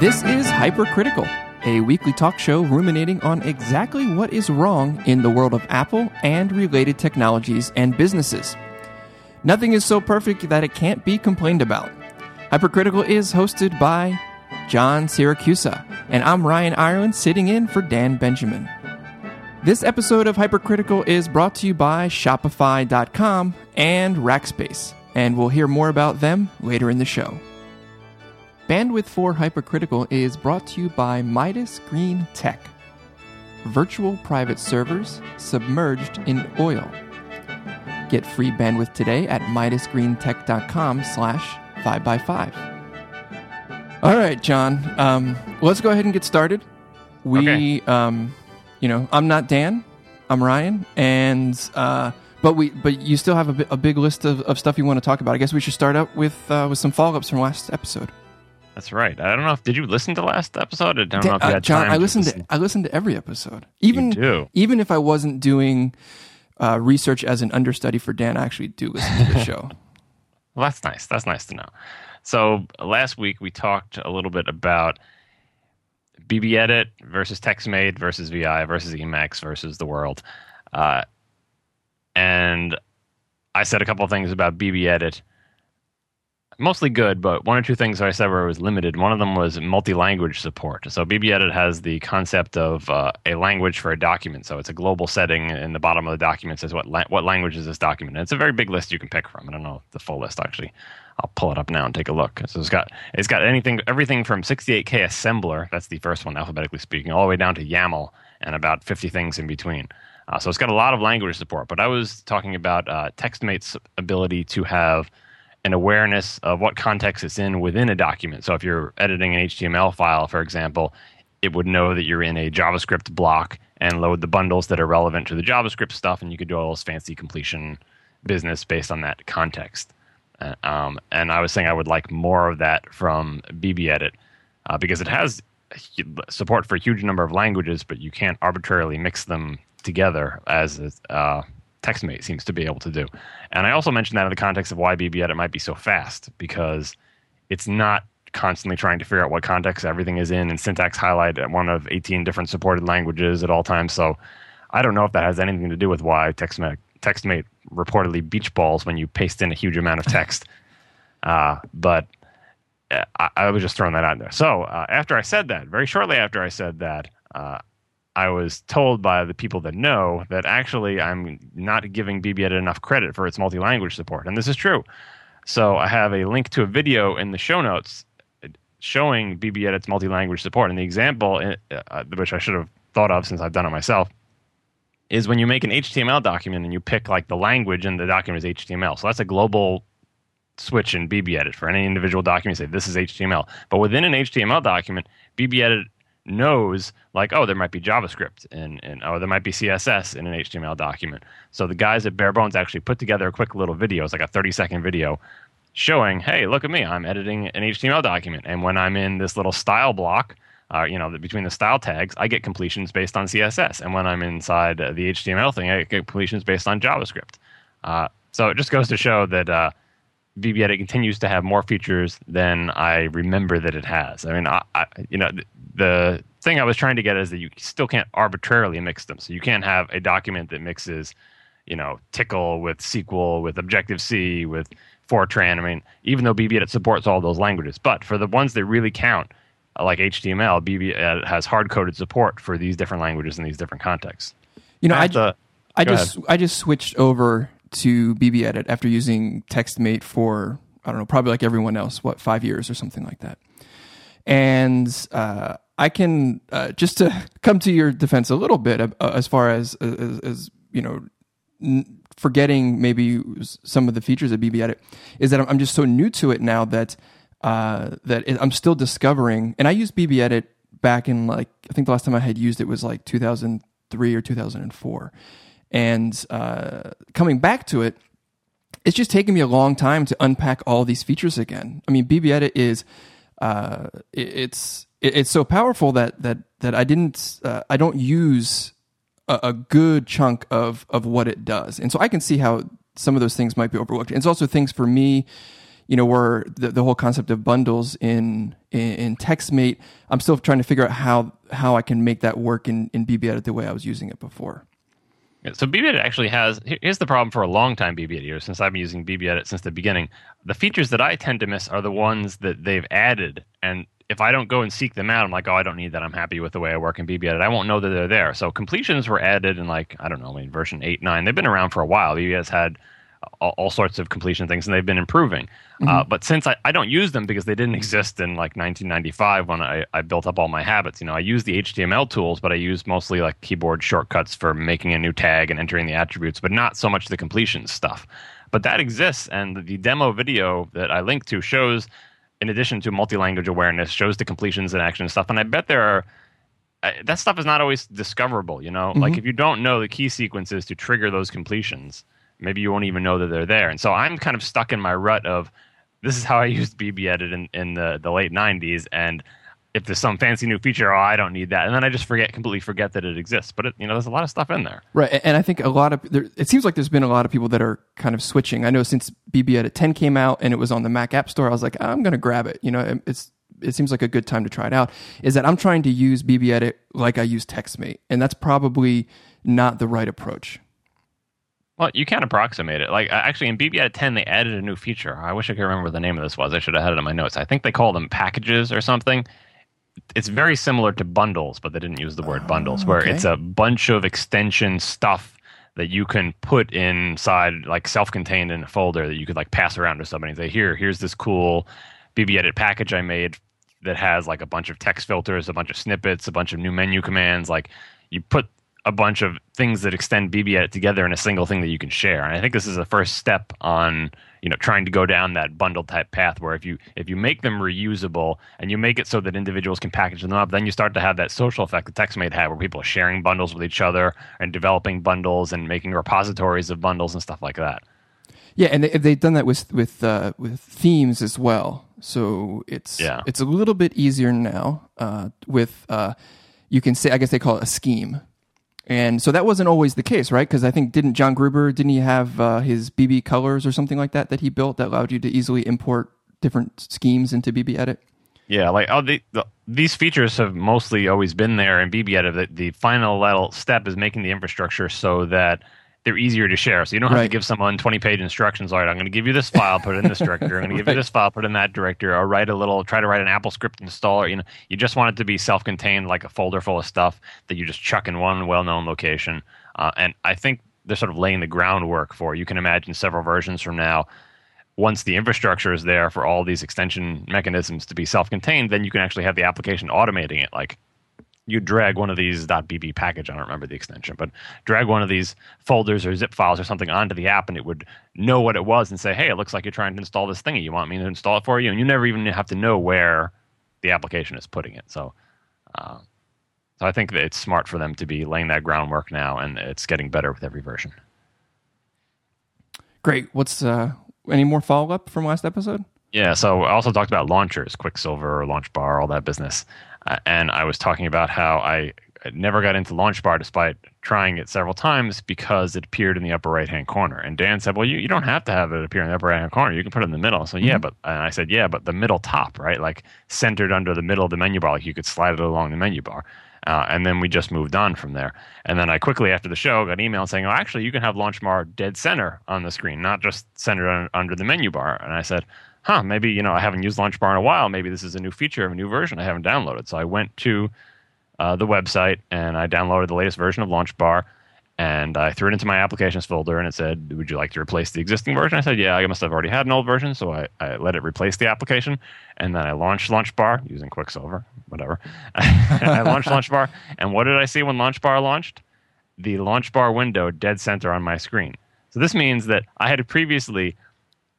This is Hypercritical, a weekly talk show ruminating on exactly what is wrong in the world of Apple and related technologies and businesses. Nothing is so perfect that it can't be complained about. Hypercritical is hosted by John Siracusa, and I'm Ryan Irelan sitting in for Dan Benjamin. This episode of Hypercritical is brought to you by Shopify.com and Rackspace, and we'll hear more about them later in the show. Bandwidth for Hypercritical is brought to you by Midas Green Tech. Virtual private servers submerged in oil. Get free bandwidth today at midasgreentech.com slash 5x5. All right, John. Um, let's go ahead and get started. We, Okay. um, you know, I'm not Dan. I'm Ryan, and uh, but we, but you still have a, a big list of, of stuff you want to talk about. I guess we should start out with uh, with some follow ups from last episode. That's right. I don't know if did you listen to last episode? I don't know if you Uh, John, time I to listened listen. to I listened to every episode. Even do? even if I wasn't doing uh, research as an understudy for Dan, I actually do listen to the show. Well, that's nice. That's nice to know. So last week we talked a little bit about BB Edit versus TextMate versus VI versus Emacs versus the world, uh, and I said a couple of things about BB Edit. Mostly good, but one or two things I said were was limited. One of them was multi-language support. So BB Edit has the concept of uh, a language for a document. So it's a global setting, in the bottom of the document says what la- what language is this document. And it's a very big list you can pick from. I don't know the full list actually. I'll pull it up now and take a look. So it's got it's got anything everything from 68k assembler. That's the first one alphabetically speaking, all the way down to YAML and about 50 things in between. Uh, so it's got a lot of language support. But I was talking about uh, TextMate's ability to have an awareness of what context it's in within a document. So if you're editing an HTML file, for example, it would know that you're in a JavaScript block and load the bundles that are relevant to the JavaScript stuff, and you could do all this fancy completion business based on that context. Uh, um, and I was saying I would like more of that from BBEdit uh, because it has support for a huge number of languages, but you can't arbitrarily mix them together as uh, TextMate seems to be able to do. And I also mentioned that in the context of why BB BBEdit might be so fast because it's not constantly trying to figure out what context everything is in and syntax highlight at one of 18 different supported languages at all times. So I don't know if that has anything to do with why TextMate, TextMate reportedly beach balls when you paste in a huge amount of text. uh, but uh, I, I was just throwing that out there. So uh, after I said that, very shortly after I said that, uh, I was told by the people that know that actually I'm not giving BBEdit enough credit for its multi-language support, and this is true. So I have a link to a video in the show notes showing BBEdit's multi-language support, and the example, uh, which I should have thought of since I've done it myself, is when you make an HTML document and you pick like the language and the document is HTML. So that's a global switch in BBEdit for any individual document. Say this is HTML, but within an HTML document, BBEdit knows like oh there might be JavaScript and and oh there might be CSS in an HTML document. So the guys at Bare Bones actually put together a quick little video. It's like a thirty second video showing hey look at me I'm editing an HTML document and when I'm in this little style block. Uh, you know, between the style tags, I get completions based on CSS, and when I'm inside the HTML thing, I get completions based on JavaScript. Uh, so it just goes to show that uh, BBEdit continues to have more features than I remember that it has. I mean, I, I, you know, the, the thing I was trying to get is that you still can't arbitrarily mix them. So you can't have a document that mixes, you know, Tcl with SQL, with Objective C, with Fortran. I mean, even though BBEdit supports all those languages, but for the ones that really count, uh, like HTML, BBEdit has hard coded support for these different languages in these different contexts. You know, I, have to- I go just I just switched over to BBEdit after using TextMate for I don't know probably like everyone else what five years or something like that, and uh, I can uh, just to come to your defense a little bit uh, as far as as, as you know. N- forgetting maybe some of the features of BBEdit is that I'm, just so new to it now that uh, that I'm still discovering. And I used BBEdit back in like I think the last time I had used it was like 2003 or 2004 and uh, coming back to it, it's just taken me a long time to unpack all these features again. I mean, BBEdit is uh, it, it's it, it's so powerful that that that I didn't uh, I don't use a, a good chunk of of what it does, and so I can see how some of those things might be overlooked. And it's also things for me you know, where the, the whole concept of bundles in, in, in TextMate, I'm still trying to figure out how, how I can make that work in, in BBEdit the way I was using it before. So BBEdit actually has, here's the problem for a long time BBEdit here, since I've been using BBEdit since the beginning. The features that I tend to miss are the ones that they've added. And if I don't go and seek them out, I'm like, oh, I don't need that. I'm happy with the way I work in BBEdit. I won't know that they're there. So completions were added in like, I don't know, I mean, version 8, 9. They've been around for a while. BBS had all, all, sorts of completion things, and they've been improving. Uh, mm-hmm. Uh, but since I, I don't use them because they didn't exist in like 1995 when I, I built up all my habits, you know, I use the HTML tools, but I use mostly like keyboard shortcuts for making a new tag and entering the attributes, but not so much the completion stuff. But that exists, and the demo video that I linked to shows, in addition to multi-language awareness, shows the completions and action stuff. And I bet there are that stuff is not always discoverable. You know, mm-hmm. like if you don't know the key sequences to trigger those completions maybe you won't even know that they're there. And so I'm kind of stuck in my rut of this is how I used BBEdit in, in the, the late 90s. And if there's some fancy new feature, oh, I don't need that. And then I just forget, completely forget that it exists. But, it, you know, there's a lot of stuff in there. Right. And I think a lot of, there, it seems like there's been a lot of people that are kind of switching. I know since BB Edit 10 came out and it was on the Mac App Store, I was like, I'm going to grab it. You know, it's, it seems like a good time to try it out. Is that I'm trying to use BB Edit like I use TextMate. And that's probably not the right approach. Well, you can approximate it. Like actually, in BBEdit 10, they added a new feature. I wish I could remember what the name of this was. I should have had it in my notes. I think they call them packages or something. It's very similar to bundles, but they didn't use the word oh, bundles, where okay. it's a bunch of extension stuff that you can put inside, like self-contained in a folder that you could like pass around to somebody and say, "Here, here's this cool BBEdit package I made that has like a bunch of text filters, a bunch of snippets, a bunch of new menu commands." Like you put a bunch of things that extend BBEdit together in a single thing that you can share. And I think this is the first step on you know trying to go down that bundle type path where if you if you make them reusable and you make it so that individuals can package them up, then you start to have that social effect that TextMate had, where people are sharing bundles with each other and developing bundles and making repositories of bundles and stuff like that. Yeah, and they, have done that with with uh, with themes as well. So it's yeah. it's a little bit easier now uh, with. Uh, you can say, I guess they call it a scheme. And so that wasn't always the case, right? Because I think didn't John Gruber didn't he have uh, his BB colors or something like that that he built that allowed you to easily import different schemes into BB Edit? Yeah, like oh, the, the, these features have mostly always been there in BBEdit. The, the final little step is making the infrastructure so that they're easier to share. So you don't have right. to give someone 20 page instructions. All right, I'm going to give you this file, put it in this directory. I'm going to give right. you this file, put it in that directory, or write a little, try to write an Apple script installer. You know, you just want it to be self contained, like a folder full of stuff that you just chuck in one well known location. Uh, and I think they're sort of laying the groundwork for. You can imagine several versions from now. Once the infrastructure is there for all these extension mechanisms to be self contained, then you can actually have the application automating it. Like you drag one of these .bb package, I don't remember the extension, but drag one of these folders or zip files or something onto the app, and it would know what it was and say, "Hey, it looks like you're trying to install this thingy. You want me to install it for you?" And you never even have to know where the application is putting it. So, uh, so I think that it's smart for them to be laying that groundwork now, and it's getting better with every version. Great. What's uh, any more follow up from last episode? Yeah, so I also talked about launchers, Quicksilver, Launch Bar, all that business. Uh, and I was talking about how I never got into Launch Bar despite trying it several times because it appeared in the upper right hand corner. And Dan said, Well, you, you don't have to have it appear in the upper right hand corner. You can put it in the middle. So, mm-hmm. yeah, but and I said, Yeah, but the middle top, right? Like centered under the middle of the menu bar, like you could slide it along the menu bar. Uh, and then we just moved on from there. And then I quickly, after the show, got an email saying, "Oh, actually, you can have Launch Bar dead center on the screen, not just centered on, under the menu bar." And I said, huh, maybe, you know, I haven't used Launch Bar in a while. Maybe this is a new feature of a new version I haven't downloaded. So I went to uh, the website and I downloaded the latest version of Launch Bar and I threw it into my applications folder and it said, Would you like to replace the existing version? I said, Yeah, I must have already had an old version. So I, I let it replace the application. And then I launched Launch Bar using Quicksilver, whatever. I launched Launch Bar. And what did I see when Launch Bar launched? The Launch Bar window dead center on my screen. So this means that I had previously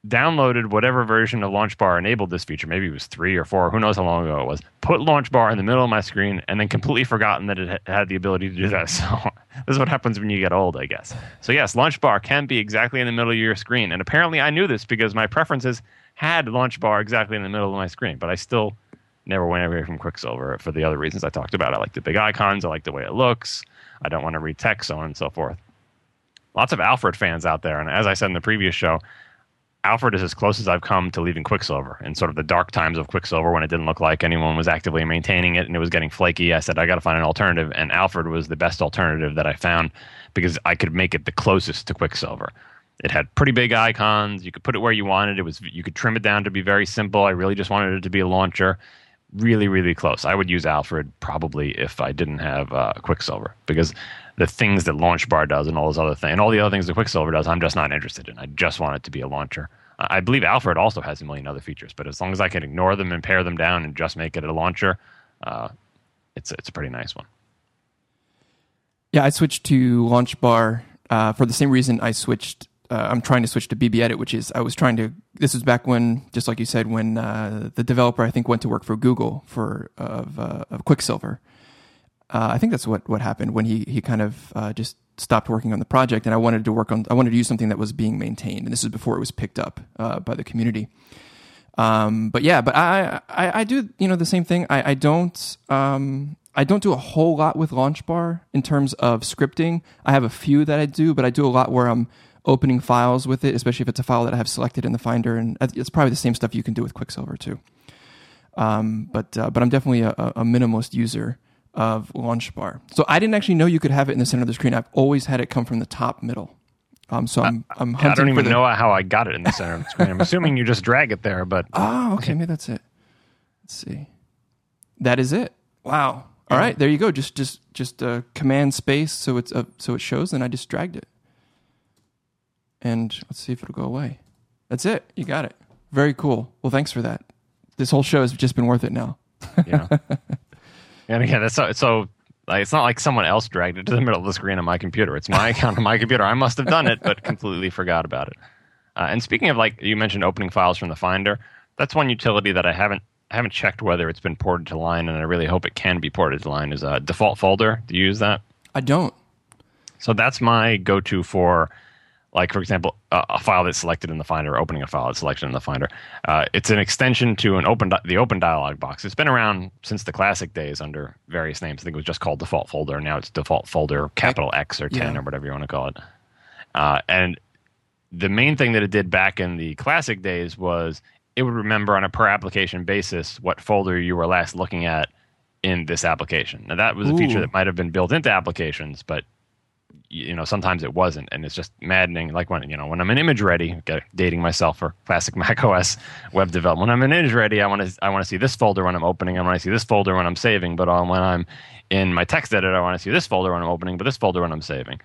downloaded whatever version of Launch Bar enabled this feature. Maybe it was three or four. Who knows how long ago it was. Put Launch Bar in the middle of my screen and then completely forgotten that it had the ability to do that. So this is what happens when you get old, I guess. So yes, Launch Bar can be exactly in the middle of your screen. And apparently I knew this because my preferences had Launch Bar exactly in the middle of my screen. But I still never went away from Quicksilver for the other reasons I talked about. I like the big icons. I like the way it looks. I don't want to read text, so on and so forth. Lots of Alfred fans out there. And as I said in the previous show, Alfred is as close as I've come to leaving Quicksilver in sort of the dark times of Quicksilver when it didn't look like anyone was actively maintaining it and it was getting flaky. I said, I got to find an alternative. And Alfred was the best alternative that I found because I could make it the closest to Quicksilver. It had pretty big icons. You could put it where you wanted. It was you could trim it down to be very simple. I really just wanted it to be a launcher. Really, really close. I would use Alfred probably if I didn't have uh, Quicksilver because the things that Launch Bar does and all those other things and all the other things that Quicksilver does, I'm just not interested in. I just want it to be a launcher. I believe Alfred also has a million other features, but as long as I can ignore them and pare them down and just make it a launcher, uh, it's it's a pretty nice one. Yeah, I switched to Launch Bar uh, for the same reason I switched. Uh, I'm trying to switch to BB Edit, which is I was trying to. This was back when, just like you said, when uh, the developer I think went to work for Google for of, uh, of Quicksilver, uh, I think that's what what happened when he he kind of uh, just stopped working on the project, and I wanted to work on I wanted to use something that was being maintained, and this is before it was picked up uh, by the community. Um, but yeah, but I, I, I do you know the same thing. I I don't um, I don't do a whole lot with LaunchBar in terms of scripting. I have a few that I do, but I do a lot where I'm opening files with it, especially if it's a file that I have selected in the Finder, and it's probably the same stuff you can do with Quicksilver too. Um, but uh, but I'm definitely a, a minimalist user of launch bar. So I didn't actually know you could have it in the center of the screen. I've always had it come from the top middle. Um, so I'm, I'm I don't even the... know how I got it in the center of the screen. I'm assuming you just drag it there, but oh, okay, maybe that's it. Let's see. That is it. Wow. All right, there you go. Just just just uh, command space so it's uh, so it shows. And I just dragged it, and let's see if it'll go away. That's it. You got it. Very cool. Well, thanks for that. This whole show has just been worth it now. yeah. And again, it's so, so like, it's not like someone else dragged it to the middle of the screen on my computer. It's my account on my computer. I must have done it, but completely forgot about it. Uh, and speaking of like you mentioned opening files from the Finder, that's one utility that I haven't I haven't checked whether it's been ported to Lion, and I really hope it can be ported to Lion. Is a default folder? Do you use that? I don't. So that's my go-to for like for example uh, a file that's selected in the finder or opening a file that's selected in the finder. Uh, it's an extension to an open di- the open dialog box. It's been around since the classic days under various names. I think it was just called default folder. Now it's default folder capital x or 10 yeah. or whatever you want to call it. Uh, and the main thing that it did back in the classic days was it would remember on a per application basis what folder you were last looking at in this application. Now that was a Ooh. feature that might have been built into applications but you know sometimes it wasn't and it's just maddening. Like when you know when i'm an ImageReady dating myself for classic mac os web development. When i'm an ImageReady i want to i want to see this folder when i'm opening. I want to see this folder when i'm saving. But um, when i'm in my text editor i want to see this folder when i'm opening but this folder when i'm saving.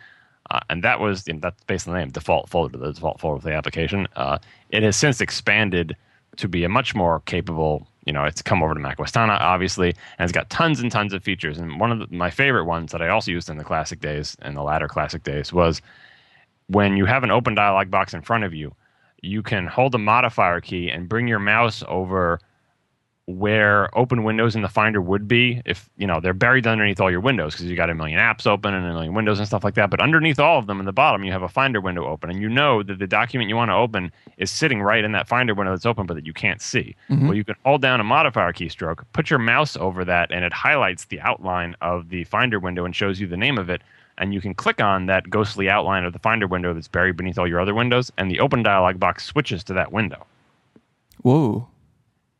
Uh, and that was you know, that's based on the name default folder the default folder for the application. Uh, it has since expanded to be a much more capable you know, it's come over to Mac Tana, obviously, and it's got tons and tons of features. And one of the, my favorite ones that I also used in the classic days, and the latter classic days, was when you have an open dialog box in front of you, you can hold the modifier key and bring your mouse over where open windows in the Finder would be if you know they're buried underneath all your windows because you got a million apps open and a million windows and stuff like that. But underneath all of them, in the bottom, you have a Finder window open, and you know that the document you want to open is sitting right in that Finder window that's open, but that you can't see. Mm-hmm. Well, you can hold down a modifier keystroke, put your mouse over that, and it highlights the outline of the Finder window and shows you the name of it. And you can click on that ghostly outline of the Finder window that's buried beneath all your other windows, and the open dialog box switches to that window. Whoa.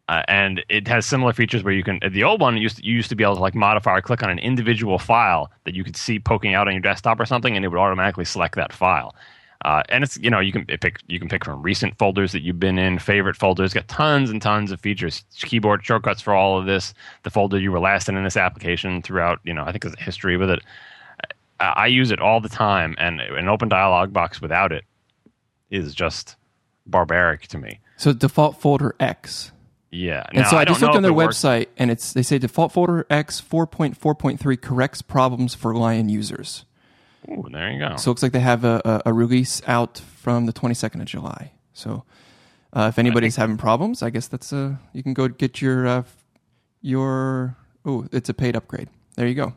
Uh, and it has similar features where you can. The old one used to, you used to be able to like modify or click on an individual file that you could see poking out on your desktop or something, and it would automatically select that file. Uh, and it's you know you can pick you can pick from recent folders that you've been in, favorite folders. Got tons and tons of features, keyboard shortcuts for all of this. The folder you were last in in this application throughout. You know I think there's a history with it. I, I use it all the time, and an open dialog box without it is just barbaric to me. So default folder X yeah. And now, so I, I just looked on their website works. and it's they say default folder X 4.4.3 corrects problems for Lion users. Ooh, there you go. So it looks like they have a, a, a release out from the 22nd of July. So uh, if anybody's think, having problems, I guess that's a you can go get your uh, your oh, it's a paid upgrade. There you go.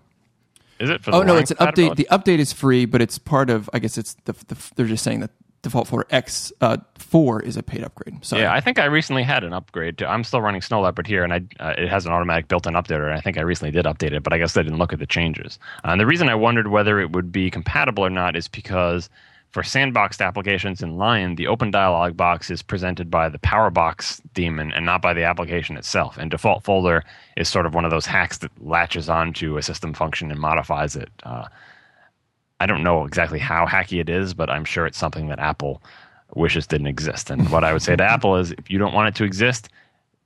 Is it? oh no, it's an update. The update is free, but it's part of. I guess it's the, the they're just saying that default for X uh, four is a paid upgrade. So yeah, I think I recently had an upgrade. I'm still running Snow Leopard here, and I uh, it has an automatic built-in updater. I think I recently did update it, but I guess I didn't look at the changes. Uh, and the reason I wondered whether it would be compatible or not is because for sandboxed applications in Lion, the open dialog box is presented by the PowerBox daemon and not by the application itself. And default folder is sort of one of those hacks that latches onto a system function and modifies it. Uh, I don't know exactly how hacky it is, but I'm sure it's something that Apple wishes didn't exist. And what I would say to Apple is if you don't want it to exist,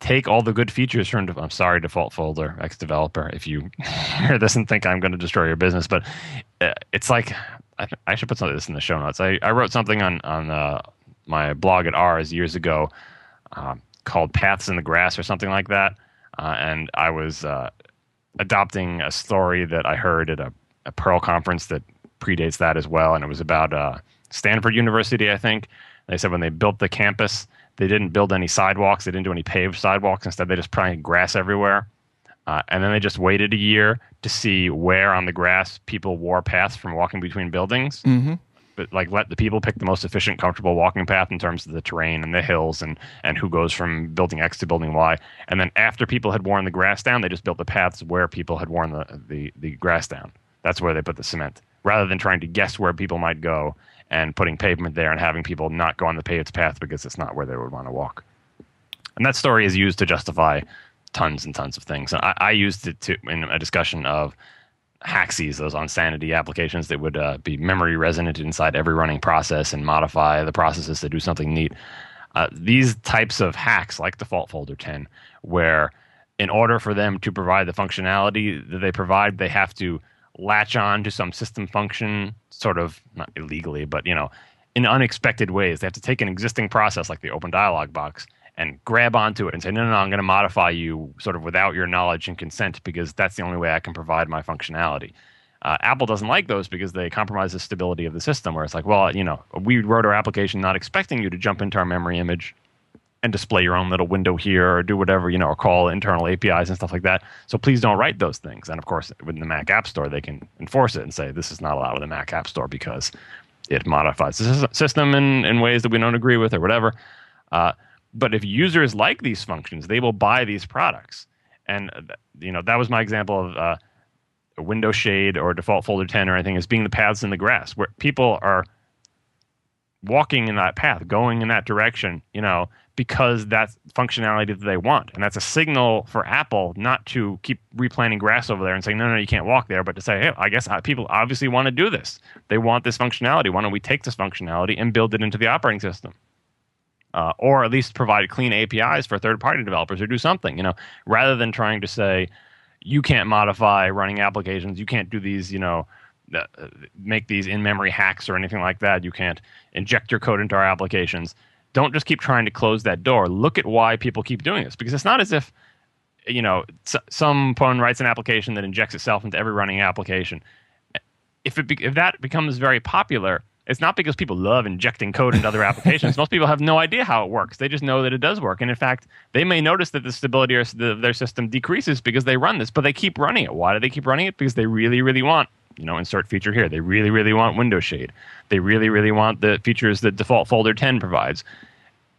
take all the good features from I'm sorry default folder X developer if you hear this and think I'm going to destroy your business but uh, it's like I, I should put some of this in the show notes I, I wrote something on on uh, my blog at Ars years ago um, called Paths in the Grass or something like that uh, and I was uh, adopting a story that I heard at a, a, Perl conference that predates that as well and it was about uh, Stanford University I think they said when they built the campus they didn't build any sidewalks. They didn't do any paved sidewalks. Instead, they just planted grass everywhere. Uh, and then they just waited a year to see where on the grass people wore paths from walking between buildings. Mm-hmm. But like let the people pick the most efficient, comfortable walking path in terms of the terrain and the hills and and who goes from building X to building Y. And then after people had worn the grass down, they just built the paths where people had worn the the, the grass down. That's where they put the cement, rather than trying to guess where people might go and putting pavement there and having people not go on the paved path because it's not where they would want to walk. And that story is used to justify tons and tons of things. And I, I used it to, in a discussion of Haxies, those Unsanity applications that would uh, be memory resonant inside every running process and modify the processes to do something neat. Uh, these types of hacks, like default folder 10, where in order for them to provide the functionality that they provide, they have to latch on to some system function, sort of not illegally, but you know, in unexpected ways. They have to take an existing process like the open dialog box and grab onto it and say, no, no, no, I'm going to modify you sort of without your knowledge and consent because that's the only way I can provide my functionality. Uh, Apple doesn't like those because they compromise the stability of the system. Where it's like, well, you know, we wrote our application not expecting you to jump into our memory image and display your own little window here or do whatever, you know, or call internal APIs and stuff like that. So please don't write those things. And of course, within the Mac App Store, they can enforce it and say this is not allowed in the Mac App Store because it modifies the system in, in ways that we don't agree with or whatever. Uh, but if users like these functions, they will buy these products. And, uh, you know, that was my example of uh, a window shade or default folder 10 or anything as being the paths in the grass where people are walking in that path, going in that direction, you know, because that's functionality that they want. And that's a signal for Apple not to keep replanting grass over there and saying, no, no, you can't walk there, but to say, hey, I guess uh, people obviously want to do this. They want this functionality. Why don't we take this functionality and build it into the operating system? Uh, or at least provide clean APIs for third party developers or do something, you know, rather than trying to say, you can't modify running applications, you can't do these, you know, uh, make these in memory hacks or anything like that. You can't inject your code into our applications don't just keep trying to close that door. Look at why people keep doing this because it's not as if you know some phone writes an application that injects itself into every running application. If it be, if that becomes very popular, it's not because people love injecting code into other applications. Most people have no idea how it works. They just know that it does work. And in fact, they may notice that the stability of their system decreases because they run this, but they keep running it. Why do they keep running it? Because they really, really want, you know, insert feature here. They really, really want window shade. They really, really want the features that default folder 10 provides.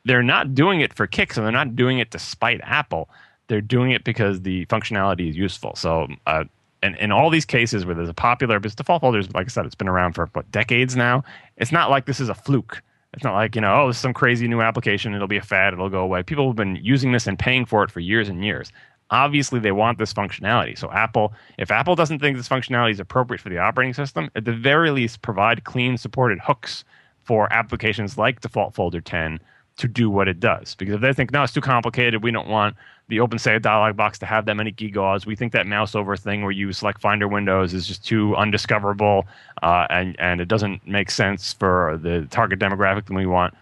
They're not doing it for kicks and they're not doing it to spite Apple. They're doing it because the functionality is useful. So, uh, and in all these cases where there's a popular, because default folders, like I said, it's been around for what decades now. It's not like this is a fluke. It's not like you know, oh, this is some crazy new application. It'll be a fad. It'll go away. People have been using this and paying for it for years and years. Obviously, they want this functionality. So, Apple, if Apple doesn't think this functionality is appropriate for the operating system, at the very least, provide clean supported hooks for applications like Default Folder 10 to do what it does. Because if they think, no, it's too complicated, we don't want the Open OpenSAID dialog box to have that many gewgaws. We think that mouse over thing where you select Finder windows is just too undiscoverable uh, and, and it doesn't make sense for the target demographic that we want.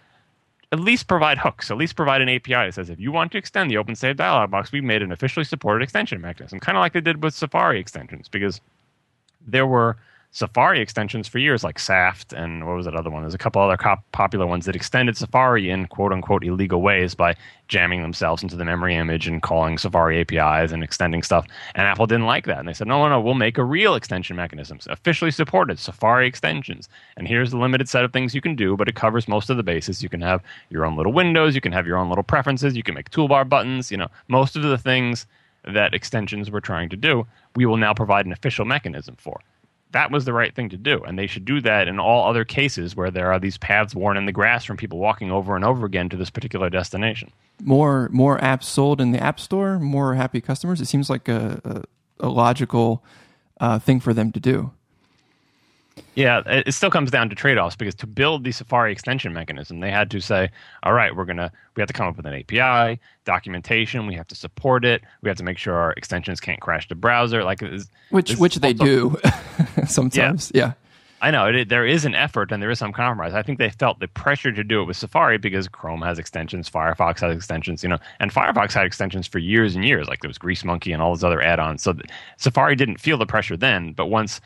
At least provide hooks. At least provide an API that says if you want to extend the OpenSAID dialog box, we've made an officially supported extension mechanism, kind of like they did with Safari extensions, because there were – Safari extensions for years, like Saft and what was that other one? There's a couple other popular ones that extended Safari in quote unquote illegal ways by jamming themselves into the memory image and calling Safari APIs and extending stuff. And Apple didn't like that. And they said, no, no, no, we'll make a real extension mechanism, officially supported Safari extensions. And here's the limited set of things you can do, but it covers most of the bases. You can have your own little windows, you can have your own little preferences, you can make toolbar buttons, you know, most of the things that extensions were trying to do, we will now provide an official mechanism for that was the right thing to do. And they should do that in all other cases where there are these paths worn in the grass from people walking over and over again to this particular destination. More more apps sold in the App Store, more happy customers. It seems like a, a, a logical uh, thing for them to do. Yeah, it still comes down to trade offs because to build the Safari extension mechanism, they had to say, all right, we're going to, we have to come up with an API, documentation, we have to support it, we have to make sure our extensions can't crash the browser. Like, which, which they do sometimes. Yeah. yeah. I know it, there is an effort and there is some compromise. I think they felt the pressure to do it with Safari because Chrome has extensions, Firefox has extensions, you know, and Firefox had extensions for years and years. Like there was Grease Monkey and all those other add-ons. So Safari didn't feel the pressure then, but once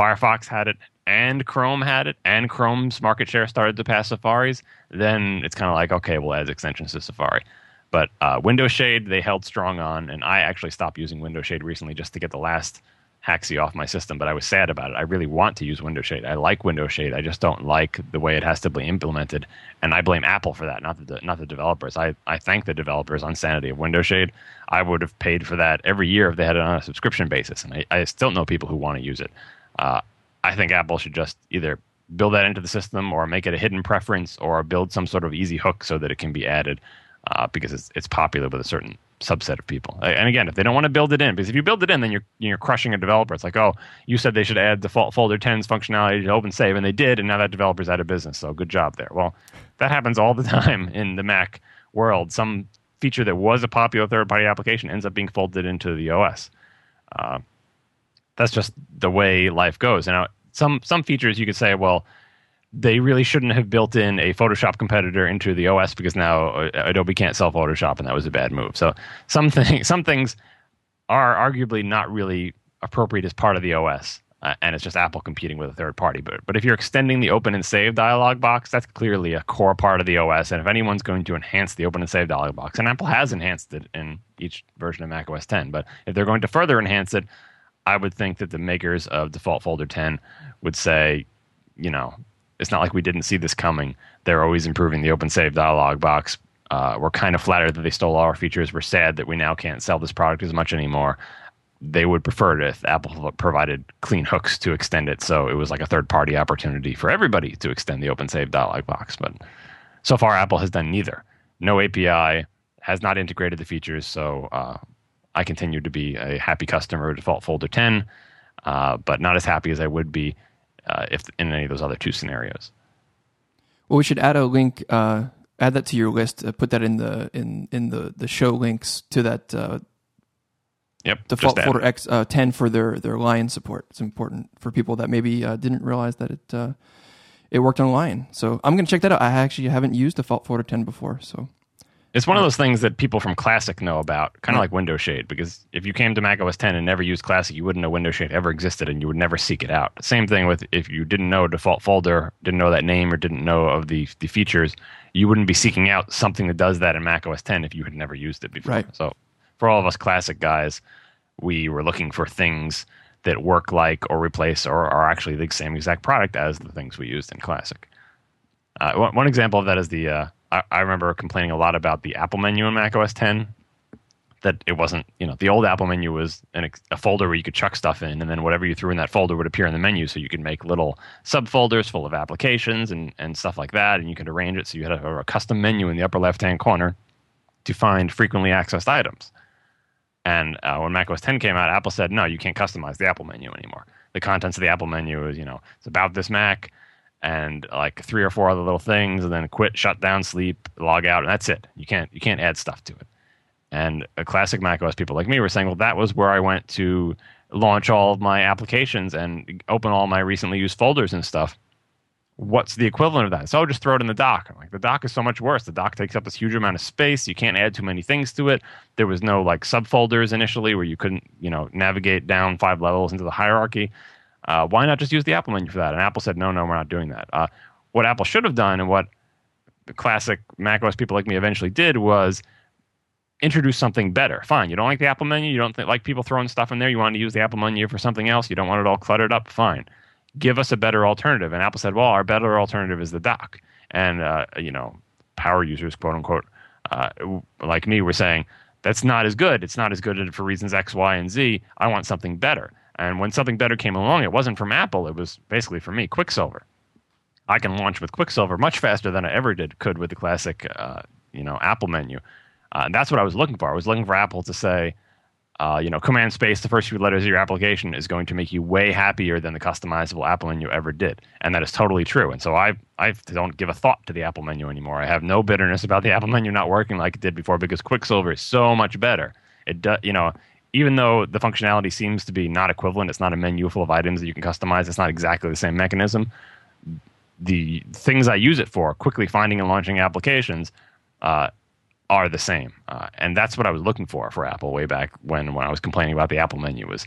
Firefox had it and Chrome had it, and Chrome's market share started to pass Safari's, then it's kind of like, okay, we'll add extensions to Safari. But uh, Window Shade, they held strong on, and I actually stopped using Window Shade recently just to get the last Haxi off my system, but I was sad about it. I really want to use Window Shade. I like Window Shade. I just don't like the way it has to be implemented, and I blame Apple for that, not the not the developers. I, I thank the developers Unsanity of Window Shade. I would have paid for that every year if they had it on a subscription basis, and I, I still know people who want to use it. Uh, I think Apple should just either build that into the system or make it a hidden preference or build some sort of easy hook so that it can be added uh, because it's, it's popular with a certain subset of people. And again, if they don't want to build it in, because if you build it in, then you're you're crushing a developer. It's like, oh, you said they should add default folder 10's functionality to open save, and they did, and now that developer's out of business. So good job there. Well, that happens all the time in the Mac world. Some feature that was a popular third party application ends up being folded into the OS. Uh, that's just the way life goes. And some some features you could say, well, they really shouldn't have built in a Photoshop competitor into the OS because now uh, Adobe can't sell Photoshop, and that was a bad move. So some things some things are arguably not really appropriate as part of the OS. Uh, and it's just Apple competing with a third party. But but if you're extending the open and save dialog box, that's clearly a core part of the OS. And if anyone's going to enhance the open and save dialog box, and Apple has enhanced it in each version of Mac OS 10, but if they're going to further enhance it, I would think that the makers of default folder 10 would say, you know, it's not like we didn't see this coming. They're always improving the open save dialog box. Uh, we're kind of flattered that they stole all our features. We're sad that we now can't sell this product as much anymore. They would prefer it if Apple provided clean hooks to extend it, so it was like a third party opportunity for everybody to extend the open save dialog box. But so far, Apple has done neither. No API, has not integrated the features, so uh, I continue to be a happy customer of default folder 10, uh, but not as happy as I would be uh, if in any of those other two scenarios. Well, we should add a link. Uh, add that to your list. Uh, put that in the in in the the show links to that. Uh, yep. Default folder X uh, 10 for their their Lion support. It's important for people that maybe didn't realize that it it worked on Lion. So I'm going to check that out. I actually haven't used default folder 10 before, so it's one of those things that people from Classic know about, kind of like Window Shade, because if you came to Mac OS 10 and never used Classic, you wouldn't know Window Shade ever existed and you would never seek it out. Same thing with if you didn't know default folder, didn't know that name, or didn't know of the, the features, you wouldn't be seeking out something that does that in Mac OS 10 if you had never used it before. Right. So for all of us Classic guys, we were looking for things that work like or replace or are actually the same exact product as the things we used in Classic. Uh, one, one example of that is the. Uh, I, I remember complaining a lot about the Apple menu in Mac OS 10. That it wasn't, you know, the old Apple menu was an, a folder where you could chuck stuff in, and then whatever you threw in that folder would appear in the menu. So you could make little subfolders full of applications and, and stuff like that, and you could arrange it so you had a, a custom menu in the upper left hand corner to find frequently accessed items. And uh, when Mac OS 10 came out, Apple said, no, you can't customize the Apple menu anymore. The contents of the Apple menu is, you know, it's about this Mac and like three or four other little things, and then quit, shut down, sleep, log out, and that's it. You can't you can't add stuff to it. And a classic macOS people like me were saying, well, that was where I went to launch all of my applications and open all my recently used folders and stuff. What's the equivalent of that? So I'll just throw it in the dock. I'm like the dock is so much worse. The dock takes up this huge amount of space. You can't add too many things to it. There was no like subfolders initially where you couldn't, you know, navigate down five levels into the hierarchy. Uh, why not just use the Apple menu for that? And Apple said, no, no, we're not doing that. Uh, what Apple should have done and what classic macOS people like me eventually did was introduce something better. Fine, you don't like the Apple menu, you don't th- like people throwing stuff in there, you want to use the Apple menu for something else, you don't want it all cluttered up, fine. Give us a better alternative. And Apple said, well, our better alternative is the dock. And, uh, you know, power users, quote unquote, uh, like me, were saying, that's not as good. It's not as good for reasons X, Y, and Z. I want something better And when something better came along, it wasn't from Apple. It was basically for me, Quicksilver. I can launch with Quicksilver much faster than I ever did could with the classic, uh, you know, Apple menu. Uh, and that's what I was looking for. I was looking for Apple to say, uh, you know, command space, the first few letters of your application is going to make you way happier than the customizable Apple menu ever did. And that is totally true. And so I, I don't give a thought to the Apple menu anymore. I have no bitterness about the Apple menu not working like it did before because Quicksilver is so much better. It does, you know, even though the functionality seems to be not equivalent, it's not a menu full of items that you can customize, it's not exactly the same mechanism. The things I use it for, quickly finding and launching applications, uh, are the same. Uh, and that's what I was looking for for Apple way back when, when I was complaining about the Apple menu was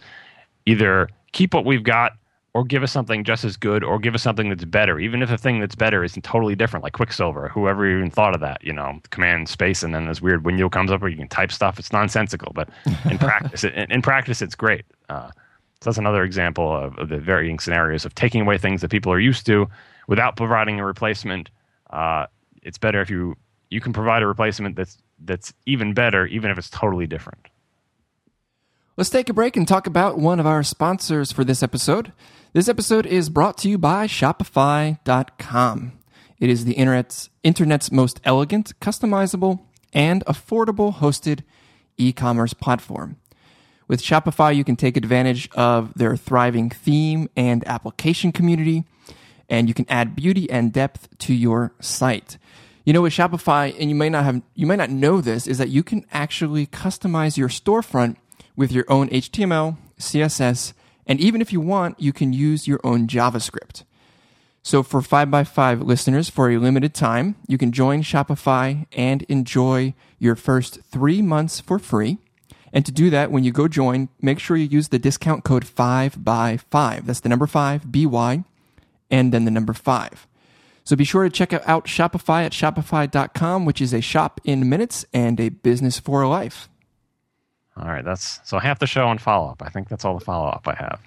either keep what we've got or give us something just as good or give us something that's better, even if the thing that's better isn't totally different, like Quicksilver. Whoever even thought of that, you know, command space and then this weird window comes up where you can type stuff. It's nonsensical, but in practice, in, in, practice, it's great. Uh, so that's another example of, of, the varying scenarios of taking away things that people are used to without providing a replacement. Uh, it's better if you you can provide a replacement that's that's even better, even if it's totally different. Let's take a break and talk about one of our sponsors for this episode. This episode is brought to you by Shopify.com. It is the internet's, internet's most elegant, customizable, and affordable hosted e commerce platform. With Shopify, you can take advantage of their thriving theme and application community, and you can add beauty and depth to your site. You know, with Shopify, and you may not have, you may not know this, is that you can actually customize your storefront with your own HTML, CSS, and even if you want, you can use your own JavaScript. So for 5by5 listeners, for a limited time, you can join Shopify and enjoy your first three months for free. And to do that, when you go join, make sure you use the discount code 5by5. That's the number 5, BY, and then the number 5. So be sure to check out Shopify at shopify.com, which is a shop in minutes and a business for life. All right, that's so half the show on follow up. I think that's all the follow up I have.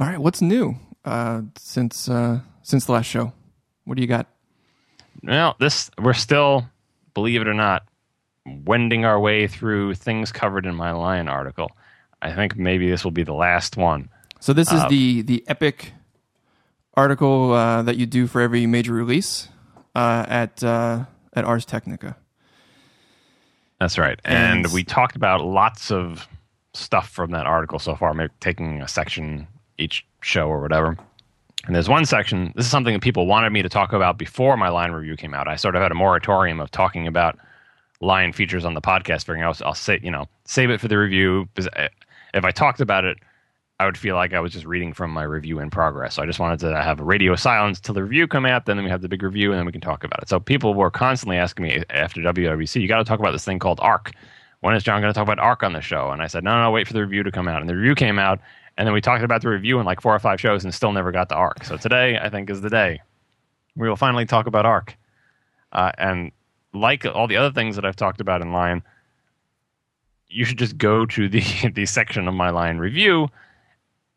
All right, what's new uh, since uh, since the last show? What do you got? Well, this we're still, believe it or not, wending our way through things covered in my Lion article. I think maybe this will be the last one. So this is uh, the the epic article uh, that you do for every major release uh, at uh, at Ars Technica. That's right, and, and, we talked about lots of stuff from that article so far, maybe taking a section each show or whatever. And there's one section. This is something that people wanted me to talk about before my Lion review came out. I sort of had a moratorium of talking about Lion features on the podcast, figuring I'll, I'll say, you know, save it for the review. Because uh, if I talked about it I would feel like I was just reading from my review in progress. So I just wanted to have a radio silence till the review come out, then we have the big review, and then we can talk about it. So people were constantly asking me after WWDC, you got to talk about this thing called ARC. When is John going to talk about ARC on the show? And I said, no, no, no, wait for the review to come out. And the review came out, and then we talked about the review in like four or five shows and still never got to ARC. So today, I think, is the day we will finally talk about ARC. Uh, and like all the other things that I've talked about in Lion, you should just go to the, the section of my Lion review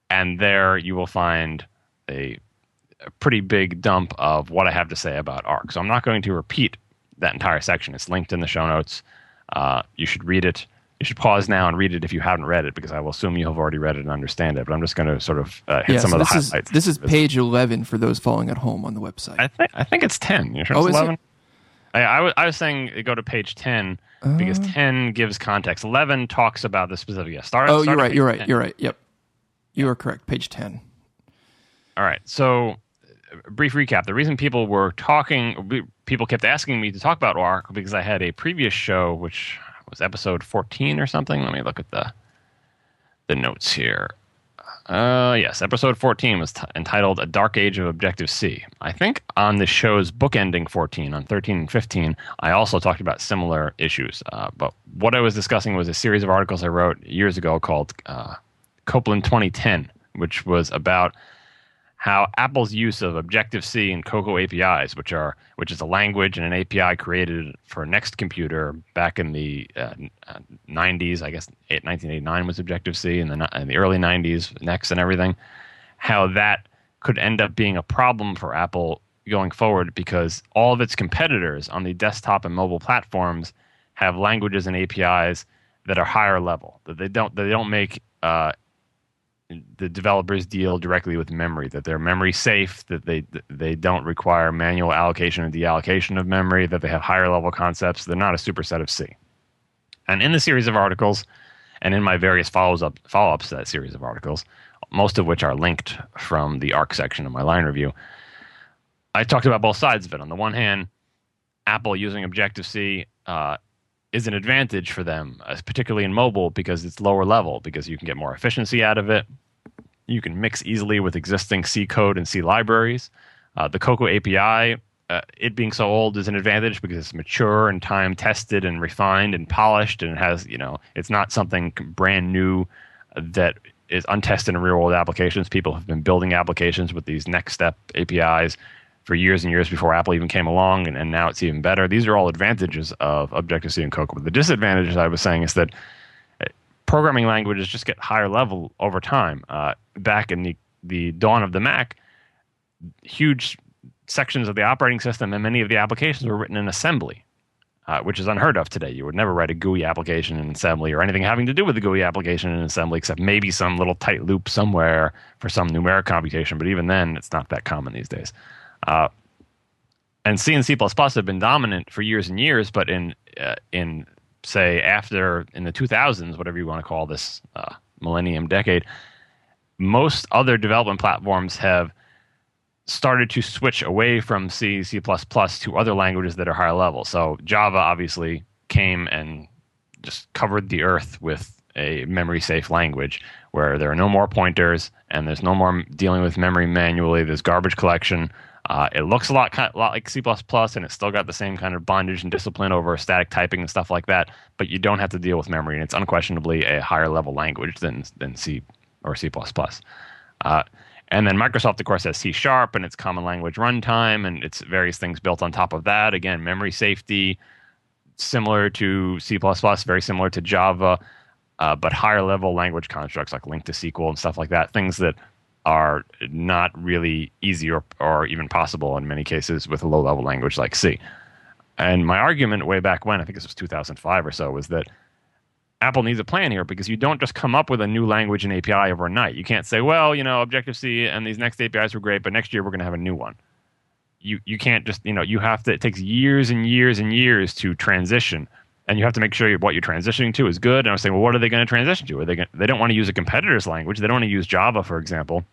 and there you will find a, a, pretty big dump of what I have to say about ARC. So I'm not going to repeat that entire section. It's linked in the show notes. Uh, you should read it. You should pause now and read it if you haven't read it, because I will assume you have already read it and understand it. But I'm just going to sort of uh, hit yeah, some so of the highlights. Is, this is page 11 for those following at home on the website. I think I think it's 10. You sure oh, it's 11? I, I, was, was saying go to page 10 uh, because 10 gives context. 11 talks about the specific. Yeah, start. Oh, start you're right. You're right. 10. You're right. Yep. You are correct. Page 10. All right. So, a brief recap. The reason people were talking, people kept asking me to talk about ARC because I had a previous show, which was episode 14 or something. Let me look at the the notes here. Uh, yes, episode 14 was t- entitled A Dark Age of Objective C. I think on the show's bookending 14, on 13 and 15, I also talked about similar issues. Uh, but what I was discussing was a series of articles I wrote years ago called uh, Copland 2010, which was about how Apple's use of Objective C and Cocoa APIs, which are which is a language and an API created for Next Computer back in the uh, 90s, I guess 1989 was Objective C, and the in the early 90s Next and everything, how that could end up being a problem for Apple going forward because all of its competitors on the desktop and mobile platforms have languages and APIs that are higher level that they don't they don't make uh, the developers deal directly with memory, that they're memory safe, that they they don't require manual allocation and deallocation of memory, that they have higher level concepts. They're not a superset of C. And in the series of articles, and in my various follows up follow ups to that series of articles, most of which are linked from the ARC section of my Lion review, I talked about both sides of it. On the one hand, Apple using Objective C uh, is an advantage for them, particularly in mobile, because it's lower level, because you can get more efficiency out of it. You can mix easily with existing C code and C libraries. Uh, the Cocoa API, uh, it being so old, is an advantage because it's mature and time tested and refined and polished, and it has, you know, it's not something brand new that is untested in real world applications. People have been building applications with these NeXTSTEP APIs for years and years before Apple even came along, and, and now it's even better. These are all advantages of Objective C and Cocoa. But The disadvantages I was saying is that uh, programming languages just get higher level over time. Uh, back in the, the dawn of the Mac, huge sections of the operating system and many of the applications were written in assembly, uh, which is unheard of today. You would never write a GUI application in assembly or anything having to do with the GUI application in assembly, except maybe some little tight loop somewhere for some numeric computation. But even then, it's not that common these days. Uh, and C and C++ have been dominant for years and years, but in uh, in say after in the 2000s, whatever you want to call this uh, millennium decade, most other development platforms have started to switch away from C, C++ to other languages that are higher level. So Java obviously came and just covered the earth with a memory safe language where there are no more pointers and there's no more dealing with memory manually. There's garbage collection. Uh, it looks a lot, kind of, lot like C++, and it's still got the same kind of bondage and discipline over static typing and stuff like that. But you don't have to deal with memory, and it's unquestionably a higher level language than than C or C++. Uh, and then Microsoft, of course, has C Sharp and its common language runtime and its various things built on top of that. Again, memory safety, similar to C++, very similar to Java, uh, but higher level language constructs like LINQ to SQL and stuff like that. Things that are not really easy or, or even possible in many cases with a low level language like C. And my argument way back when, I think this was 2005 or so, was that Apple needs a plan here because you don't just come up with a new language and API overnight. You can't say, well, you know, Objective C and these NeXT APIs were great, but next year we're going to have a new one. You you can't just you know you have to. It takes years and years and years to transition, and you have to make sure what you're transitioning to is good. And I was saying, well, what are they going to transition to? Are they going they don't want to use a competitor's language? They don't want to use Java, for example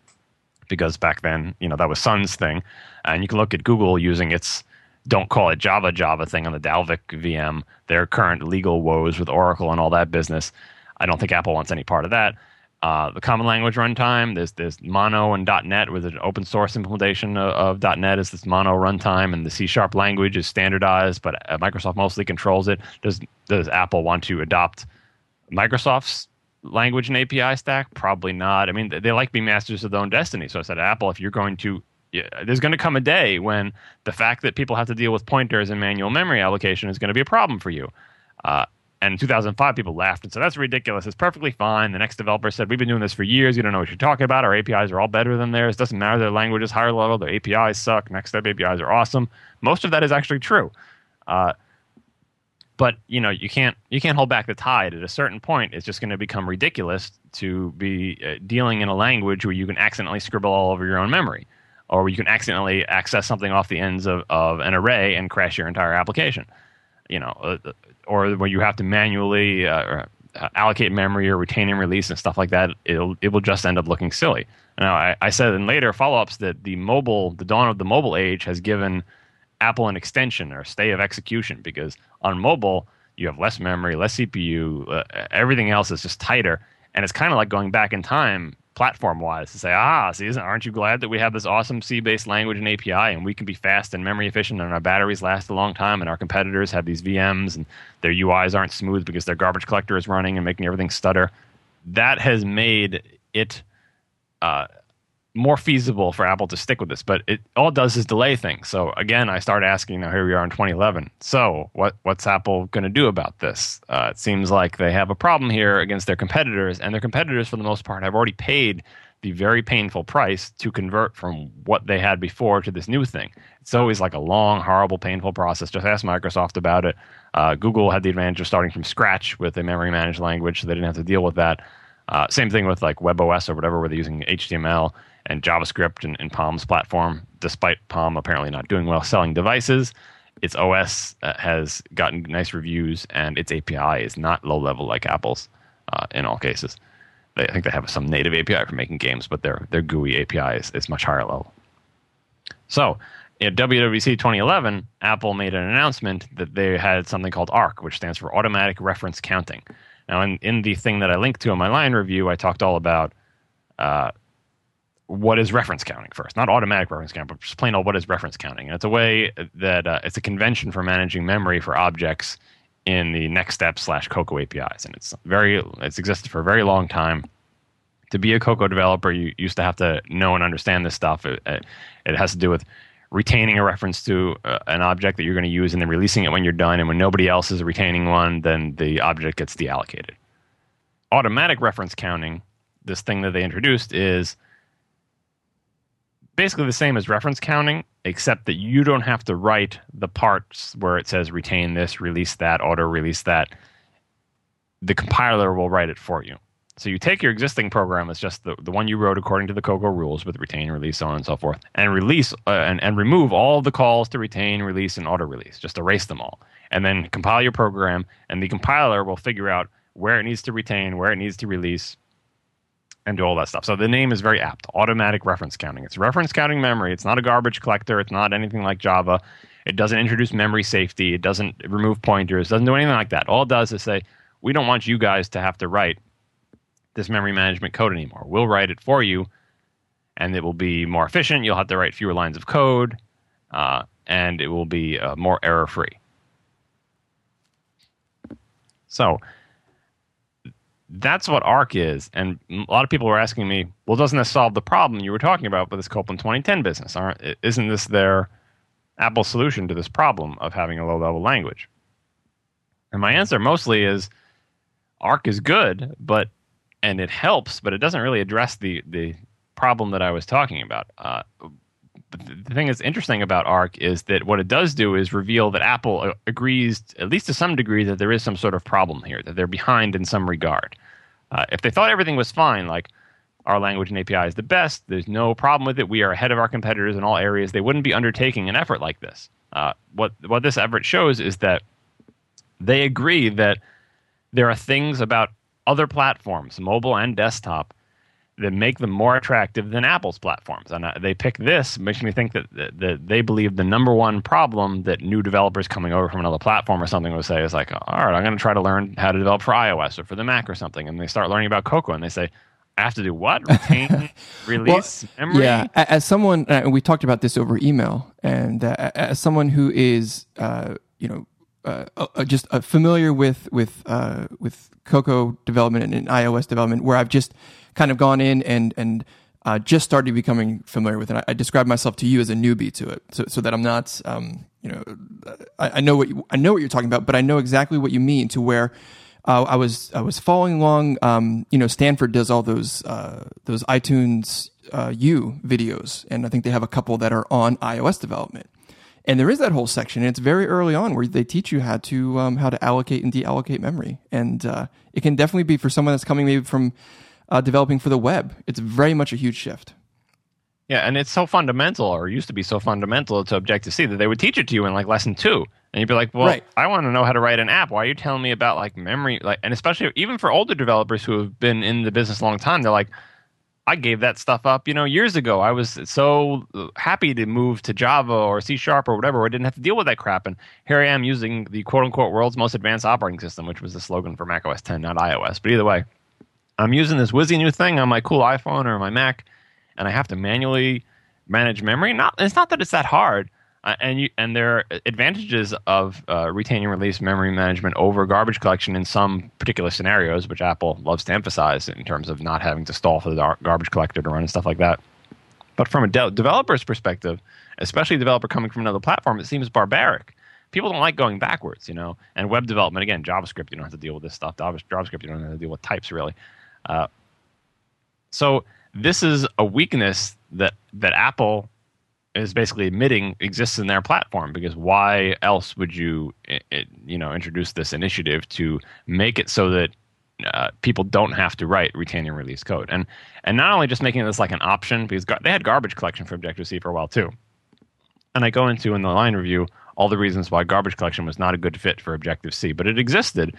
because back then, you know, that was Sun's thing. And you can look at Google using its don't call it Java Java thing on the Dalvik VM, their current legal woes with Oracle and all that business. I don't think Apple wants any part of that. Uh, the common language runtime, there's, there's Mono and .NET with an open source implementation of, of .NET is this Mono runtime, and the C Sharp language is standardized, but Microsoft mostly controls it. Does, does Apple want to adopt Microsoft's language and API stack? Probably not. I mean, they like being masters of their own destiny. So I said, Apple, if you're going to, yeah, there's going to come a day when the fact that people have to deal with pointers and manual memory allocation is going to be a problem for you. Uh, and in 2005, people laughed and said, that's ridiculous. It's perfectly fine. The NeXT developer said, we've been doing this for years. You don't know what you're talking about. Our APIs are all better than theirs. Doesn't matter. Their language is higher level. Their APIs suck. NeXTSTEP APIs are awesome. Most of that is actually true. Uh, but you know you can't you can't hold back the tide. At a certain point it's just going to become ridiculous to be uh, dealing in a language where you can accidentally scribble all over your own memory or where you can accidentally access something off the ends of, of an array and crash your entire application. You know uh, uh or where you have to manually uh, uh, allocate memory or retain and release and stuff like that it'll, it will just end up looking silly. Now I, I said in later follow-ups that the mobile the dawn of the mobile age has given Apple an extension or stay of execution because on mobile you have less memory, less CPU, uh, everything else is just tighter, and it's kind of like going back in time platform wise to say, ah, see, isn't, aren't you glad that we have this awesome C based language and API and we can be fast and memory efficient and our batteries last a long time and our competitors have these VMs and their UIs aren't smooth because their garbage collector is running and making everything stutter. That has made it uh, more feasible for Apple to stick with this, but it all it does is delay things. So again, I start asking. Now here we are in 2011. So what what's Apple going to do about this? Uh, it seems like they have a problem here against their competitors, and their competitors, for the most part, have already paid the very painful price to convert from what they had before to this new thing. It's always like a long, horrible, painful process. Just ask Microsoft about it. Uh, Google had the advantage of starting from scratch with a memory managed language, so they didn't have to deal with that. Uh, same thing with like WebOS or whatever, where they're using HTML and JavaScript and, and Palm's platform. Despite Palm apparently not doing well selling devices, its OS uh, has gotten nice reviews, and its API is not low level like Apple's uh, in all cases. I think they have some native API for making games, but their their GUI API is, is much higher level. So, at WWDC 2011, Apple made an announcement that they had something called ARC, which stands for Automatic Reference Counting. Now, in, in the thing that I linked to in my Lion review, I talked all about uh, what is reference counting first, not automatic reference counting, but just plain old what is reference counting. And it's a way that uh, it's a convention for managing memory for objects in the NeXTSTEP slash Cocoa APIs, and it's very it's existed for a very long time. To be a Cocoa developer, you used to have to know and understand this stuff. It, it, it has to do with retaining a reference to uh, an object that you're going to use and then releasing it when you're done. And when nobody else is retaining one, then the object gets deallocated. Automatic reference counting, this thing that they introduced, is basically the same as reference counting, except that you don't have to write the parts where it says retain this, release that, auto release that. The compiler will write it for you. So you take your existing program, it's just the, the one you wrote according to the Cocoa rules with retain, release, so on and so forth, and release uh, and, and remove all the calls to retain, release, and auto release. Just erase them all. And then compile your program, and the compiler will figure out where it needs to retain, where it needs to release, and do all that stuff. So the name is very apt automatic reference counting. It's reference counting memory. It's not a garbage collector. It's not anything like Java. It doesn't introduce memory safety. It doesn't remove pointers. It doesn't do anything like that. All it does is say, we don't want you guys to have to write this memory management code anymore. We'll write it for you, and it will be more efficient. You'll have to write fewer lines of code, uh, and it will be uh, more error free. So that's what ARC is. And a lot of people were asking me, well, doesn't this solve the problem you were talking about with this Copeland 2010 business? Aren't, isn't this their Apple solution to this problem of having a low level language? And my answer mostly is ARC is good, but and it helps, but it doesn't really address the the problem that I was talking about. Uh, the thing that's interesting about ARC is that what it does do is reveal that Apple uh, agrees, at least to some degree, that there is some sort of problem here, that they're behind in some regard. Uh, if they thought everything was fine, like our language and API is the best, there's no problem with it, we are ahead of our competitors in all areas, they wouldn't be undertaking an effort like this. Uh, what what this effort shows is that they agree that there are things about other platforms, mobile and desktop, that make them more attractive than Apple's platforms. And uh, they pick this, makes me think that, that, that, they believe the number one problem that new developers coming over from another platform or something would say is like, all right, I'm going to try to learn how to develop for iOS or for the Mac or something. And they start learning about Cocoa and they say, I have to do what? Retain, release, well, memory? Yeah, as someone, and uh, we talked about this over email, and uh, as someone who is, uh, you know, uh, uh, just familiar with with with Cocoa development and iOS development, where I've just kind of gone in and and uh, just started becoming familiar with it. I, I, describe myself to you as a newbie to it, so, so that I'm not, um, you know, I, I, know what you, I know what you're talking about, but I know exactly what you mean. To where uh, I was I was following along. Um, you know, Stanford does all those uh, those iTunes uh, U videos, and I think they have a couple that are on iOS development. And there is that whole section, and it's very early on where they teach you how to um, how to allocate and deallocate memory, and uh, it can definitely be for someone that's coming maybe from uh, developing for the web. It's very much a huge shift. Yeah, and it's so fundamental, or used to be so fundamental to Objective C that they would teach it to you in like lesson two, and you'd be like, "Well, right. I want to know how to write an app. Why are you telling me about like memory? Like, and especially even for older developers who have been in the business a long time, they're like, I gave that stuff up, you know, years ago. I was so happy to move to Java or C Sharp or whatever. I didn't have to deal with that crap, and here I am using the quote unquote world's most advanced operating system, which was the slogan for Mac OS 10, not iOS. But either way, I'm using this whizzy new thing on my cool iPhone or my Mac, and I have to manually manage memory. Not it's not that it's that hard, uh, and you and there are advantages of uh, retaining release memory management over garbage collection in some particular scenarios, which Apple loves to emphasize in terms of not having to stall for the garbage collector to run and stuff like that. But from a de- developer's perspective, especially a developer coming from another platform, it seems barbaric people don't like going backwards, you know. And web development, again, JavaScript, you don't have to deal with this stuff. JavaScript, you don't have to deal with types really. Uh, so this is a weakness that that Apple is basically admitting exists in their platform because why else would you it, you know introduce this initiative to make it so that uh, people don't have to write retain and release code. And and not only just making this like an option because gar- they had garbage collection for Objective C for a while too. And I go into in the Lion review all the reasons why garbage collection was not a good fit for Objective C, but it existed.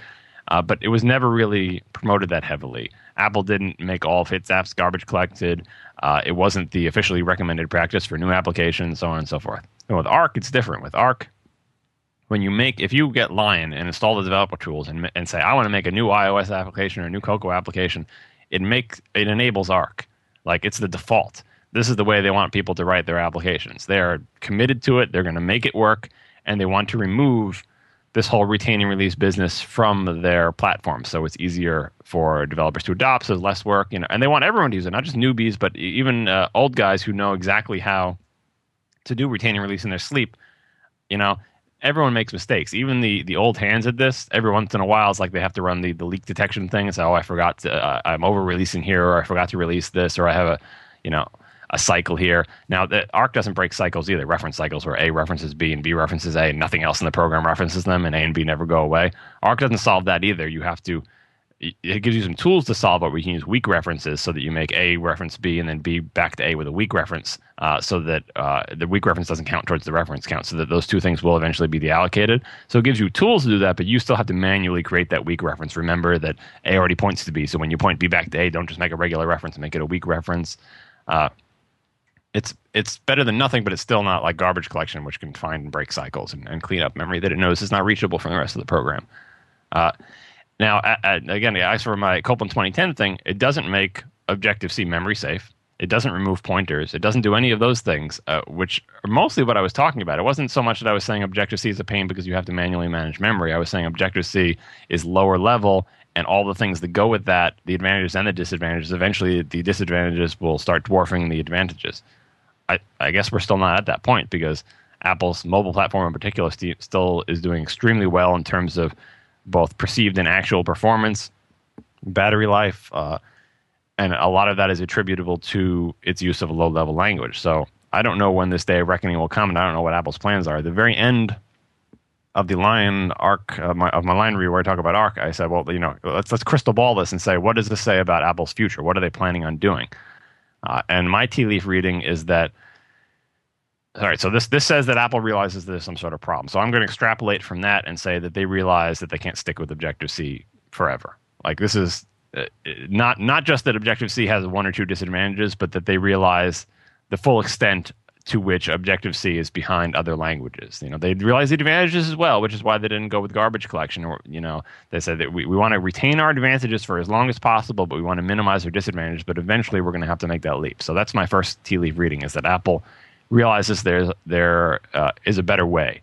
Uh, but it was never really promoted that heavily. Apple didn't make all of its apps garbage collected. Uh, it wasn't the officially recommended practice for new applications, so on and so forth. And with Arc, it's different. With Arc, when you make, if you get Lion and install the developer tools and, and say, I want to make a new iOS application or a new Cocoa application, it makes it enables Arc. Like it's the default. This is the way they want people to write their applications. They are committed to it. They're going to make it work, and they want to remove this whole retain and release business from their platform. So it's easier for developers to adopt, so less work, you know, and they want everyone to use it, not just newbies, but even uh, old guys who know exactly how to do retain and release in their sleep. You know, everyone makes mistakes. Even the the old hands at this, every once in a while, it's like they have to run the, the leak detection thing and say, oh, I forgot to, uh, I'm over releasing here, or I forgot to release this, or I have a, you know, a cycle here. Now, the Arc doesn't break cycles either. Reference cycles where A references B and B references A, and nothing else in the program references them, and A and B never go away. Arc doesn't solve that either. You have to. It gives you some tools to solve it. We can use weak references so that you make A reference B and then B back to A with a weak reference, uh, so that uh, the weak reference doesn't count towards the reference count, so that those two things will eventually be allocated. So it gives you tools to do that, but you still have to manually create that weak reference. Remember that A already points to B, so when you point B back to A, don't just make a regular reference, make it a weak reference. Uh, it's it's better than nothing, but it's still not like garbage collection, which can find and break cycles and, and clean up memory that it knows is not reachable from the rest of the program. Uh, now, at, I, again, as for my Copeland 2010 thing, it doesn't make Objective C memory safe. It doesn't remove pointers. It doesn't do any of those things, uh, which are mostly what I was talking about. It wasn't so much that I was saying Objective C is a pain because you have to manually manage memory. I was saying Objective C is lower level and all the things that go with that, the advantages and the disadvantages, eventually the disadvantages will start dwarfing the advantages. I, I guess we're still not at that point because Apple's mobile platform in particular st- still is doing extremely well in terms of both perceived and actual performance, battery life, uh, and a lot of that is attributable to its use of a low level language. So I don't know when this day of reckoning will come, and I don't know what Apple's plans are. The very end of the Lion arc uh, my, of my Lion review where I talk about arc, I said, well, you know, let's let's crystal ball this and say, what does this say about Apple's future? What are they planning on doing? Uh, and my tea leaf reading is that all right, so this this says that Apple realizes there's some sort of problem. So I'm going to extrapolate from that and say that they realize that they can't stick with Objective C forever. Like this is uh, not not just that Objective C has one or two disadvantages, but that they realize the full extent to which Objective C is behind other languages. You know, they realize the advantages as well, which is why they didn't go with garbage collection. Or you know, they said that we, we want to retain our advantages for as long as possible, but we want to minimize our disadvantages. But eventually, we're going to have to make that leap. So that's my first tea leaf reading: is that Apple realizes there's there uh, is a better way.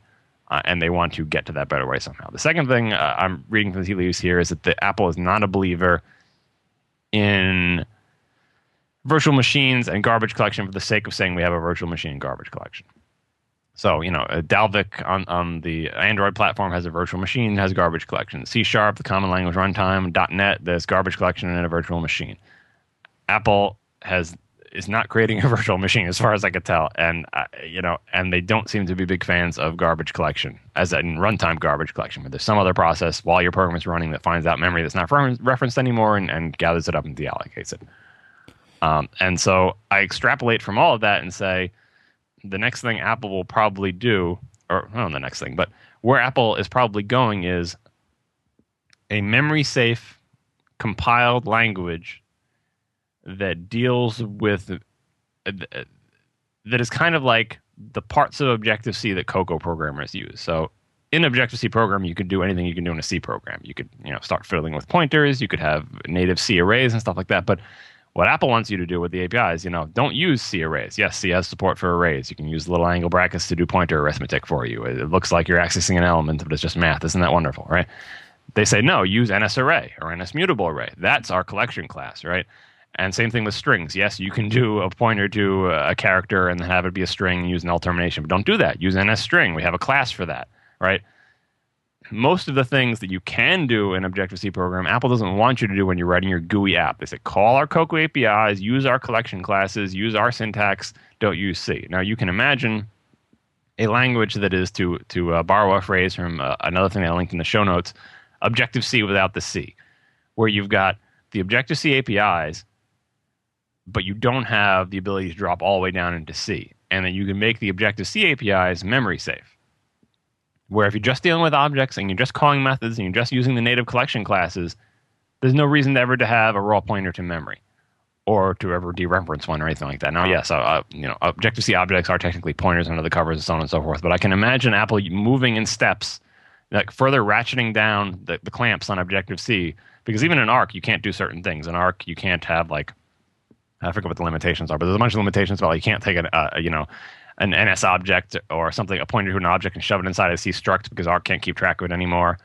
Uh, and they want to get to that better way somehow. The second thing uh, I'm reading from the tea leaves here is that the Apple is not a believer in virtual machines and garbage collection for the sake of saying we have a virtual machine garbage collection. So, you know, uh, Dalvik on, on the Android platform has a virtual machine, has garbage collection. C Sharp, the common language runtime, .NET, there's garbage collection and a virtual machine. Apple has is not creating a virtual machine, as far as I could tell, and uh, you know, and they don't seem to be big fans of garbage collection, as in runtime garbage collection, where there's some other process while your program is running that finds out memory that's not referenced anymore and, and gathers it up and deallocates it. Um, and so I extrapolate from all of that and say the next thing Apple will probably do, or not the next thing, but where Apple is probably going is a memory safe compiled language that deals with uh, that is kind of like the parts of Objective C that Cocoa programmers use. So in Objective C program, you could do anything you can do in a C program. You could you know start fiddling with pointers. You could have native C arrays and stuff like that. But what Apple wants you to do with the APIs, you know, don't use C arrays. Yes, C has support for arrays. You can use little angle brackets to do pointer arithmetic for you. It looks like you're accessing an element, but it's just math. Isn't that wonderful, right? They say no, use NS array or NS mutable array. That's our collection class, right? And same thing with strings. Yes, you can do a pointer to a character and have it be a string and use null termination, but don't do that. Use NS string. We have a class for that, right? Most of the things that you can do in Objective C program, Apple doesn't want you to do when you're writing your GUI app. They say call our Cocoa APIs, use our collection classes, use our syntax, don't use C. Now you can imagine a language that is to to uh, borrow a phrase from uh, another thing I linked in the show notes, Objective C without the C, where you've got the Objective C APIs, but you don't have the ability to drop all the way down into C. And then you can make the Objective C APIs memory safe. Where if you're just dealing with objects and you're just calling methods and you're just using the native collection classes, there's no reason ever to have a raw pointer to memory or to ever dereference one or anything like that. Now, yes, uh, you know, Objective C objects are technically pointers under the covers and so on and so forth, but I can imagine Apple moving in steps, like further ratcheting down the, the clamps on Objective C, because even in Arc, you can't do certain things. In Arc, you can't have like, I forget what the limitations are, but there's a bunch of limitations about like, you can't take a, uh, you know, an NS object or something, a pointer to an object, and shove it inside a C struct because Arc can't keep track of it anymore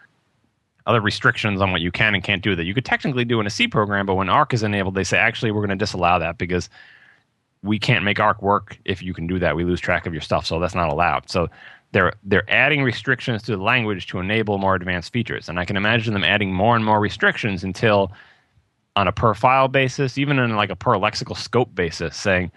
other restrictions on what you can and can't do that you could technically do in a C program, but when Arc is enabled, they say actually we're going to disallow that because we can't make Arc work if you can do that. We lose track of your stuff, so that's not allowed. So they're they're adding restrictions to the language to enable more advanced features, and I can imagine them adding more and more restrictions until on a per file basis, even in like a per lexical scope basis, saying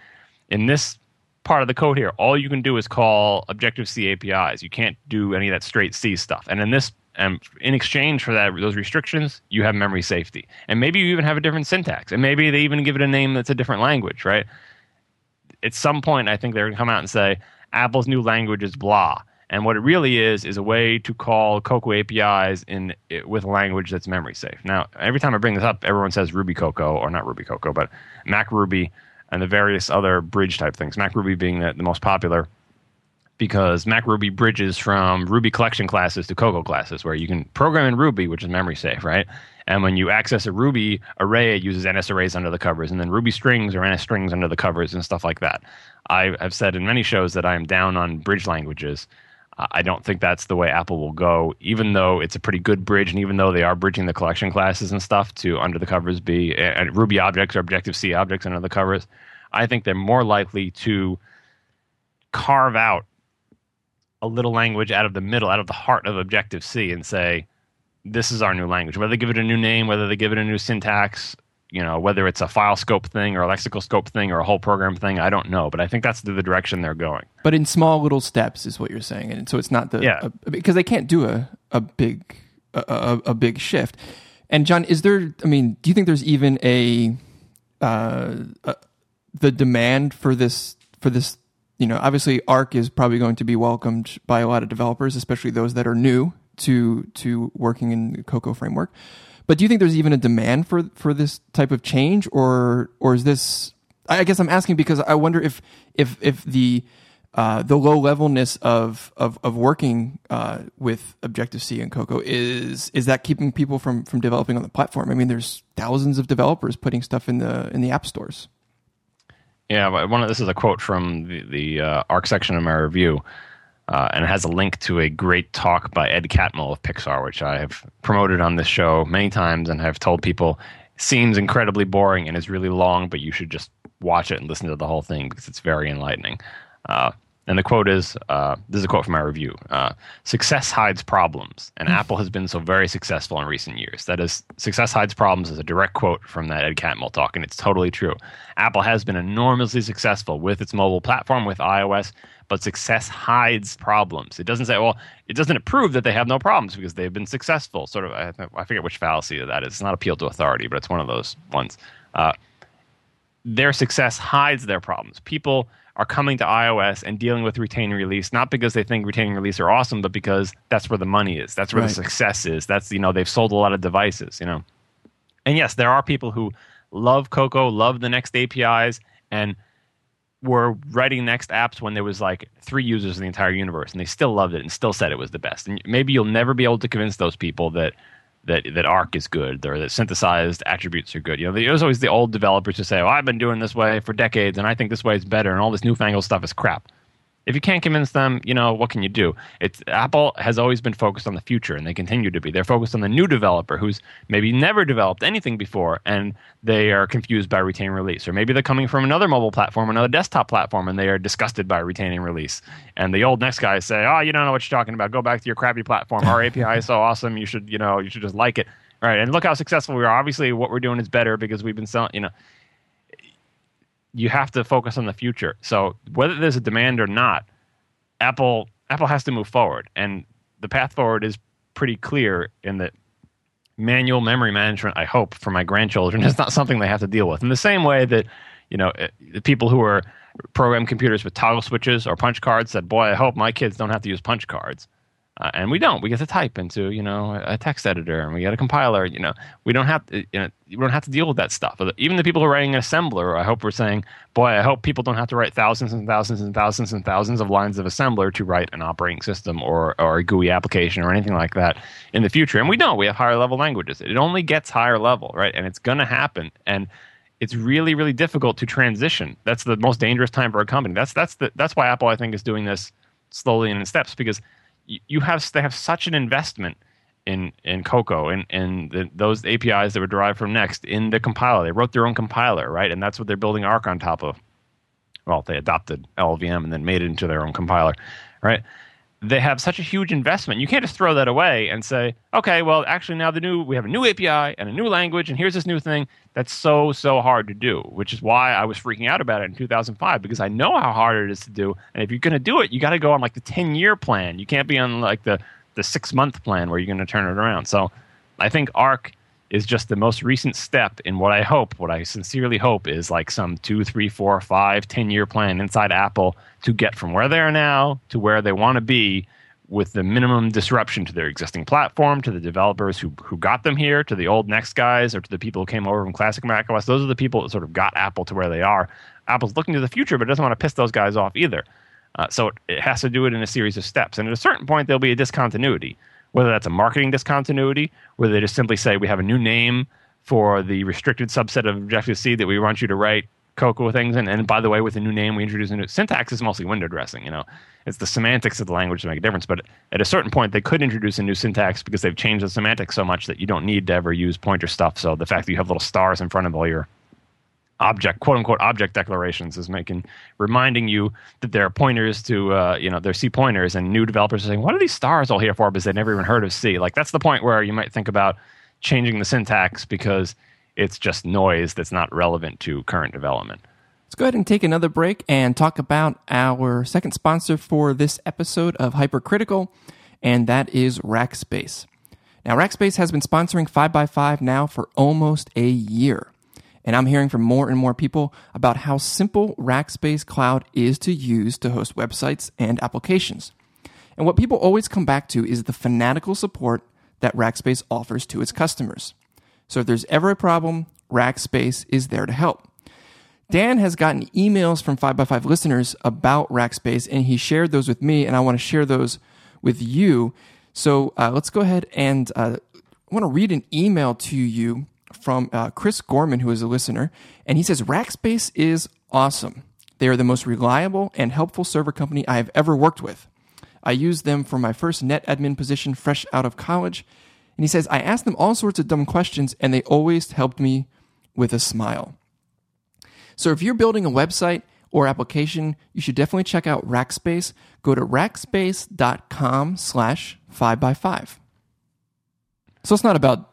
in this part of the code here, all you can do is call Objective C APIs. You can't do any of that straight C stuff. And in this and in exchange for that, those restrictions, you have memory safety. And maybe you even have a different syntax. And maybe they even give it a name that's a different language, right? At some point, I think they're going to come out and say, Apple's new language is blah. And what it really is, is a way to call Cocoa APIs in with language that's memory safe. Now, every time I bring this up, everyone says RubyCocoa, or not RubyCocoa, but MacRuby and the various other bridge type things. MacRuby being the, the most popular because MacRuby bridges from Ruby collection classes to Cocoa classes, where you can program in Ruby, which is memory safe, right? And when you access a Ruby array, it uses NS arrays under the covers, and then Ruby strings or NS strings under the covers and stuff like that. I have said in many shows that I am down on bridge languages. I don't think that's the way Apple will go, even though it's a pretty good bridge, and even though they are bridging the collection classes and stuff to under the covers be and Ruby objects or Objective C objects under the covers. I think they're more likely to carve out a little language out of the middle, out of the heart of Objective C, and say, this is our new language. Whether they give it a new name, whether they give it a new syntax, you know, whether it's a file scope thing or a lexical scope thing or a whole program thing, I don't know. But I think that's the, the direction they're going. But in small little steps is what you're saying, and so it's not the yeah a, because they can't do a a big a, a, a, big shift. And John, is there? I mean, do you think there's even a, uh, a the demand for this for this you know, obviously Arc is probably going to be welcomed by a lot of developers, especially those that are new to to working in the Cocoa framework. But do you think there's even a demand for for this type of change, or or is this? I guess I'm asking because I wonder if if if the uh, the low levelness of of of working uh, with Objective C and Cocoa is is that keeping people from from developing on the platform? I mean, there's thousands of developers putting stuff in the in the app stores. Yeah, one of this is a quote from the, the uh, ARC section of my review, uh, and it has a link to a great talk by Ed Catmull of Pixar, which I have promoted on this show many times and have told people seems incredibly boring and is really long, but you should just watch it and listen to the whole thing because it's very enlightening. Uh, and the quote is uh, this is a quote from my review uh, Success hides problems, and mm. Apple has been so very successful in recent years. That is, success hides problems is a direct quote from that Ed Catmull talk, and it's totally true. Apple has been enormously successful with its mobile platform, with iOS, but success hides problems. It doesn't say, well, it doesn't prove that they have no problems because they've been successful. Sort of, I, I forget which fallacy that is. It's not appeal to authority, but it's one of those ones. Uh, their success hides their problems. People are coming to iOS and dealing with retaining release, not because they think retaining release are awesome, but because that's where the money is. That's where right. the success is. That's, you know, they've sold a lot of devices, you know. And yes, there are people who love Cocoa, love the NeXT APIs, and were writing NeXT apps when there was like three users in the entire universe, and they still loved it and still said it was the best. And maybe you'll never be able to convince those people that that that Arc is good or that synthesized attributes are good. You know, there's always the old developers who say, "Oh, I've been doing this way for decades, and I think this way is better, and all this newfangled stuff is crap." If you can't convince them, you know, what can you do? It's Apple has always been focused on the future and they continue to be. They're focused on the new developer who's maybe never developed anything before and they are confused by retain release. Or maybe they're coming from another mobile platform, another desktop platform, and they are disgusted by retaining release. And the old NeXT guys say, Oh, you don't know what you're talking about. Go back to your crappy platform. Our API is so awesome, you should, you know, you should just like it. All right. And look how successful we are. Obviously what we're doing is better because we've been selling, you know you have to focus on the future. So whether there's a demand or not, Apple Apple has to move forward, and the path forward is pretty clear in that manual memory management, I hope, for my grandchildren is not something they have to deal with. In the same way that, you know, eh, the people who are program computers with toggle switches or punch cards said, boy, I hope my kids don't have to use punch cards. Uh, and we don't. We get to type into you know a text editor, and we get a compiler. You know, we don't have to. You know, we don't have to deal with that stuff. Even the people who are writing an assembler, I hope we're saying, boy, I hope people don't have to write thousands and thousands and thousands and thousands of lines of assembler to write an operating system or or a GUI application or anything like that in the future. And we don't. We have higher level languages. It only gets higher level, right? And it's going to happen. And it's really really difficult to transition. That's the most dangerous time for a company. That's that's the that's why Apple I think is doing this slowly and in steps because you have they have such an investment in in Cocoa and and the, those APIs that were derived from NeXT in the compiler. They wrote their own compiler, right? And that's what they're building Arc on top of. Well, they adopted LLVM and then made it into their own compiler, right? They have such a huge investment. You can't just throw that away and say, okay, well, actually now the new we have a new API and a new language, and here's this new thing. That's so so hard to do, which is why I was freaking out about it in 2005 because I know how hard it is to do. And if you're going to do it, you got to go on like the 10 year plan. You can't be on like the the six month plan where you're going to turn it around. So I think Arc is just the most recent step in what I hope, what I sincerely hope is like some two, three, four, five, ten year plan inside Apple to get from where they are now to where they want to be with the minimum disruption to their existing platform, to the developers who, who got them here, to the old NeXT guys, or to the people who came over from classic Mac OS. Those are the people that sort of got Apple to where they are. Apple's looking to the future, but it doesn't want to piss those guys off either. Uh, so it, it has to do it in a series of steps. And at a certain point, there'll be a discontinuity whether that's a marketing discontinuity, whether they just simply say we have a new name for the restricted subset of Objective C that we want you to write Cocoa things in. And by the way, with a new name, we introduce a new syntax is mostly window dressing. You know, it's the semantics of the language that make a difference. But at a certain point, they could introduce a new syntax because they've changed the semantics so much that you don't need to ever use pointer stuff. So the fact that you have little stars in front of all your object quote unquote object declarations is making reminding you that there are pointers to uh, you know they're C pointers and new developers are saying what are these stars all here for because they never even heard of C like that's the point where you might think about changing the syntax because it's just noise that's not relevant to current development. Let's go ahead and take another break and talk about our second sponsor for this episode of Hypercritical, and that is Rackspace. Now, Rackspace has been sponsoring 5by5 now for almost a year. And I'm hearing from more and more people about how simple Rackspace Cloud is to use to host websites and applications. And what people always come back to is the fanatical support that Rackspace offers to its customers. So if there's ever a problem, Rackspace is there to help. Dan has gotten emails from 5by5 listeners about Rackspace, and he shared those with me, and I want to share those with you. So uh, let's go ahead and uh, I want to read an email to you from uh, Chris Gorman, who is a listener, and he says Rackspace is awesome. They are the most reliable and helpful server company I have ever worked with. I used them for my first net admin position fresh out of college. And he says, I asked them all sorts of dumb questions, and they always helped me with a smile. So if you're building a website or application, you should definitely check out Rackspace. Go to rackspace.com slash 5by5. So it's not about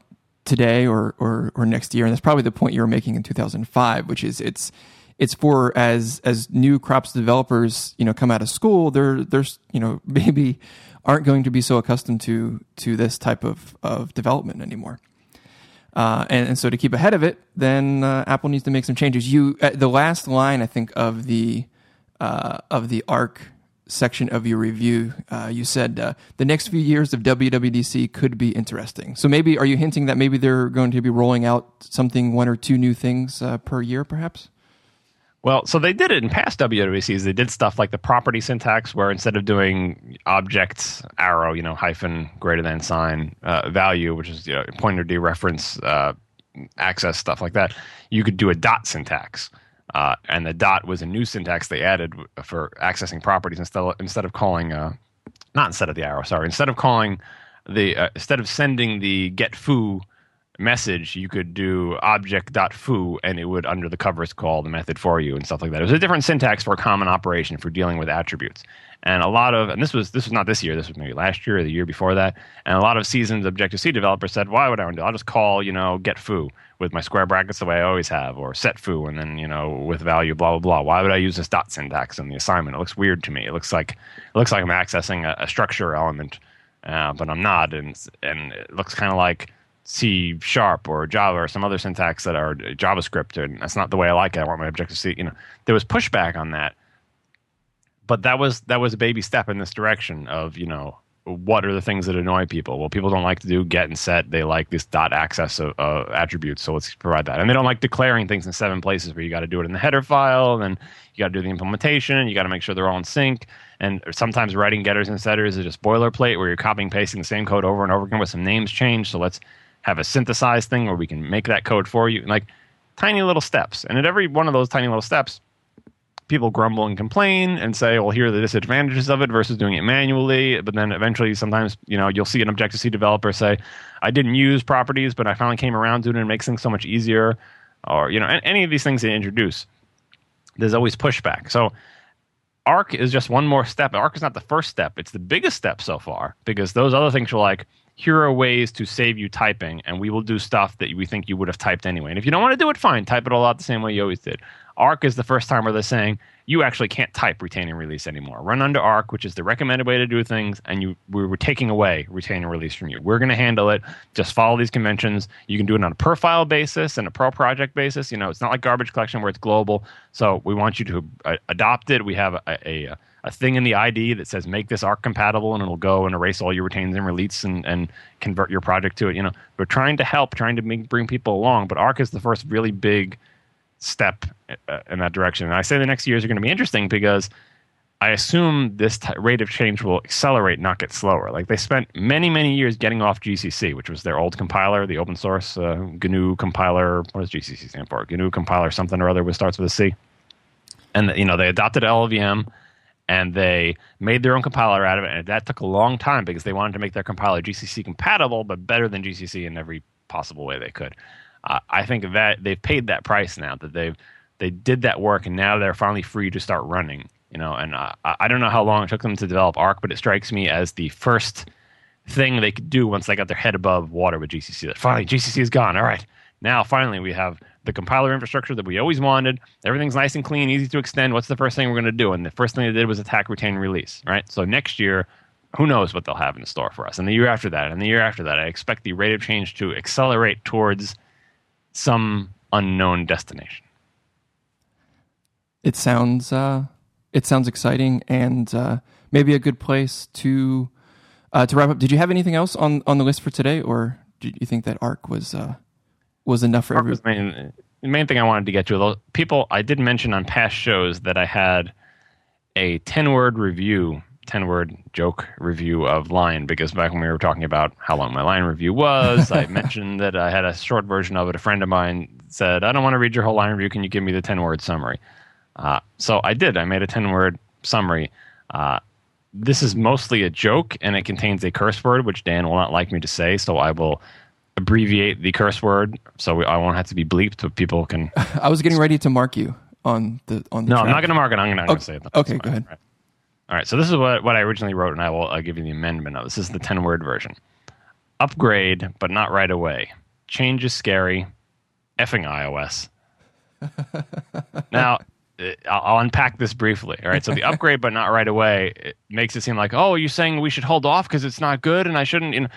today or, or, or next year. And that's probably the point you were making in 2005, which is it's, it's for as, as new crops developers, you know, come out of school, they're, there's, you know, maybe aren't going to be so accustomed to, to this type of, of development anymore. Uh, and, and, so to keep ahead of it, then uh, Apple needs to make some changes. You, uh, the last line, I think, of the, uh, of the ARC section of your review, uh, you said uh, the next few years of WWDC could be interesting. So maybe are you hinting that maybe they're going to be rolling out something, one or two new things uh, per year, perhaps? Well, so they did it in past WWDCs. They did stuff like the property syntax, where instead of doing objects arrow, you know, hyphen greater than sign uh, value, which is you know, pointer dereference uh, access stuff like that, you could do a dot syntax uh, and the dot was a new syntax they added for accessing properties instead of, instead of calling uh, not instead of the arrow sorry instead of calling the uh, instead of sending the get foo message you could do object.foo and it would under the covers call the method for you and stuff like that. It was a different syntax for a common operation for dealing with attributes. And a lot of and this was this was not this year this was maybe last year or the year before that. And a lot of seasoned objective c developers said why would i want to do i'll just call you know get foo with my square brackets the way I always have, or set foo, and then you know with value blah blah blah. Why would I use this dot syntax in the assignment? It looks weird to me. It looks like it looks like I'm accessing a, a structure element, uh, but I'm not, and and it looks kind of like C sharp or Java or some other syntax that are JavaScript, and that's not the way I like it. I want my Objective C. You know, there was pushback on that, but that was that was a baby step in this direction of you know what are the things that annoy people? Well, people don't like to do get and set. They like this dot access of, uh, attributes. So let's provide that. And they don't like declaring things in seven places where you got to do it in the header file, and then you got to do the implementation. You got to make sure they're all in sync. And sometimes writing getters and setters is just boilerplate where you're copying pasting the same code over and over again with some names changed. So let's have a synthesized thing where we can make that code for you. Like tiny little steps. And at every one of those tiny little steps, people grumble and complain and say, well, here are the disadvantages of it versus doing it manually. But then eventually, sometimes, you know, you'll see an Objective C developer say, I didn't use properties, but I finally came around to it and it makes things so much easier. Or, you know, any of these things they introduce, there's always pushback. So, Arc is just one more step. Arc is not the first step, it's the biggest step so far because those other things are like, here are ways to save you typing, and we will do stuff that we think you would have typed anyway. And if you don't want to do it, fine, type it all out the same way you always did. Arc is the first time where they're saying you actually can't type retain and release anymore. Run under Arc, which is the recommended way to do things, and you we were taking away retain and release from you. We're going to handle it. Just follow these conventions. You can do it on a per file basis and a pro project basis. You know, it's not like garbage collection where it's global. So we want you to uh, adopt it. We have a, a, a thing in the ID that says make this Arc compatible, and it'll go and erase all your retains and release and, and convert your project to it. You know, we're trying to help, trying to make, bring people along, but Arc is the first really big step uh, in that direction. And I say the next years are going to be interesting because I assume this t- rate of change will accelerate, not get slower. Like they spent many, many years getting off GCC, which was their old compiler, the open source uh, GNU compiler. What does GCC stand for? GNU compiler, something or other, which starts with a C. And you know they adopted LLVM, and they made their own compiler out of it. And that took a long time because they wanted to make their compiler GCC compatible, but better than GCC in every possible way they could. I think that they've paid that price now that they've they did that work and now they're finally free to start running. You know, and uh, I don't know how long it took them to develop Arc, but it strikes me as the first thing they could do once they got their head above water with GCC. That finally GCC is gone. All right, now finally we have the compiler infrastructure that we always wanted. Everything's nice and clean, easy to extend. What's the first thing we're going to do? And the first thing they did was attack, retain, release. Right. So next year, who knows what they'll have in store for us? And the year after that, and the year after that, I expect the rate of change to accelerate towards some unknown destination. It sounds uh, it sounds exciting and uh, maybe a good place to uh, to wrap up. Did you have anything else on, on the list for today, or do you think that Arc was uh, was enough for everyone? Main, the main thing I wanted to get to. People, I did mention on past shows that I had a ten word review 10 word joke review of Lion because back when we were talking about how long my Lion review was, I mentioned that I had a short version of it. A friend of mine said, I don't want to read your whole Lion review. Can you give me the 10 word summary? Uh, so I did. I made a 10 word summary. Uh, this is mostly a joke and it contains a curse word, which Dan will not like me to say. So I will abbreviate the curse word so we, I won't have to be bleeped, but people can. I was getting ready to mark you on the on the. No, track. I'm not going to mark it. I'm going to say it. Okay, go ahead. Right. All right, so this is what, what I originally wrote, and I will I'll give you the amendment of this. is the 10 word version. Upgrade, but not right away. Change is scary. Effing iOS. now, uh, I'll unpack this briefly. All right, so the upgrade, but not right away, it makes it seem like, oh, you're saying we should hold off because it's not good, and I shouldn't. You know,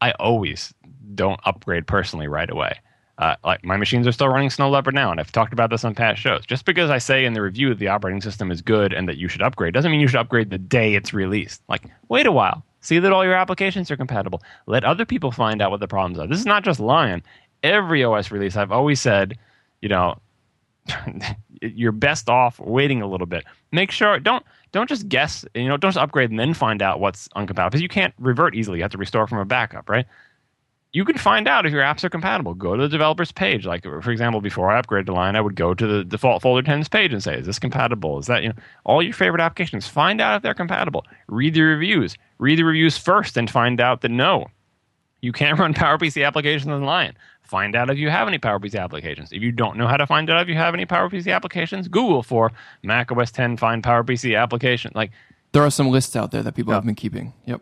I always don't upgrade personally right away. Uh, like my machines are still running Snow Leopard now, and I've talked about this on past shows. Just because I say in the review that the operating system is good and that you should upgrade doesn't mean you should upgrade the day it's released. Like, wait a while, see that all your applications are compatible. Let other people find out what the problems are. This is not just Lion. Every OS release, I've always said, you know, you're best off waiting a little bit. Make sure don't don't just guess. You know, don't just upgrade and then find out what's uncompatible because you can't revert easily. You have to restore from a backup, right? You can find out if your apps are compatible. Go to the developer's page. Like, for example, before I upgraded to Lion, I would go to the default folder 10's page and say, is this compatible? Is that, you know, all your favorite applications? Find out if they're compatible. Read the reviews. Read the reviews first and find out that no, you can't run PowerPC applications on Lion. Find out if you have any PowerPC applications. If you don't know how to find out if you have any PowerPC applications, Google for Mac OS 10 find PowerPC application. Like, there are some lists out there that people yeah. have been keeping. Yep.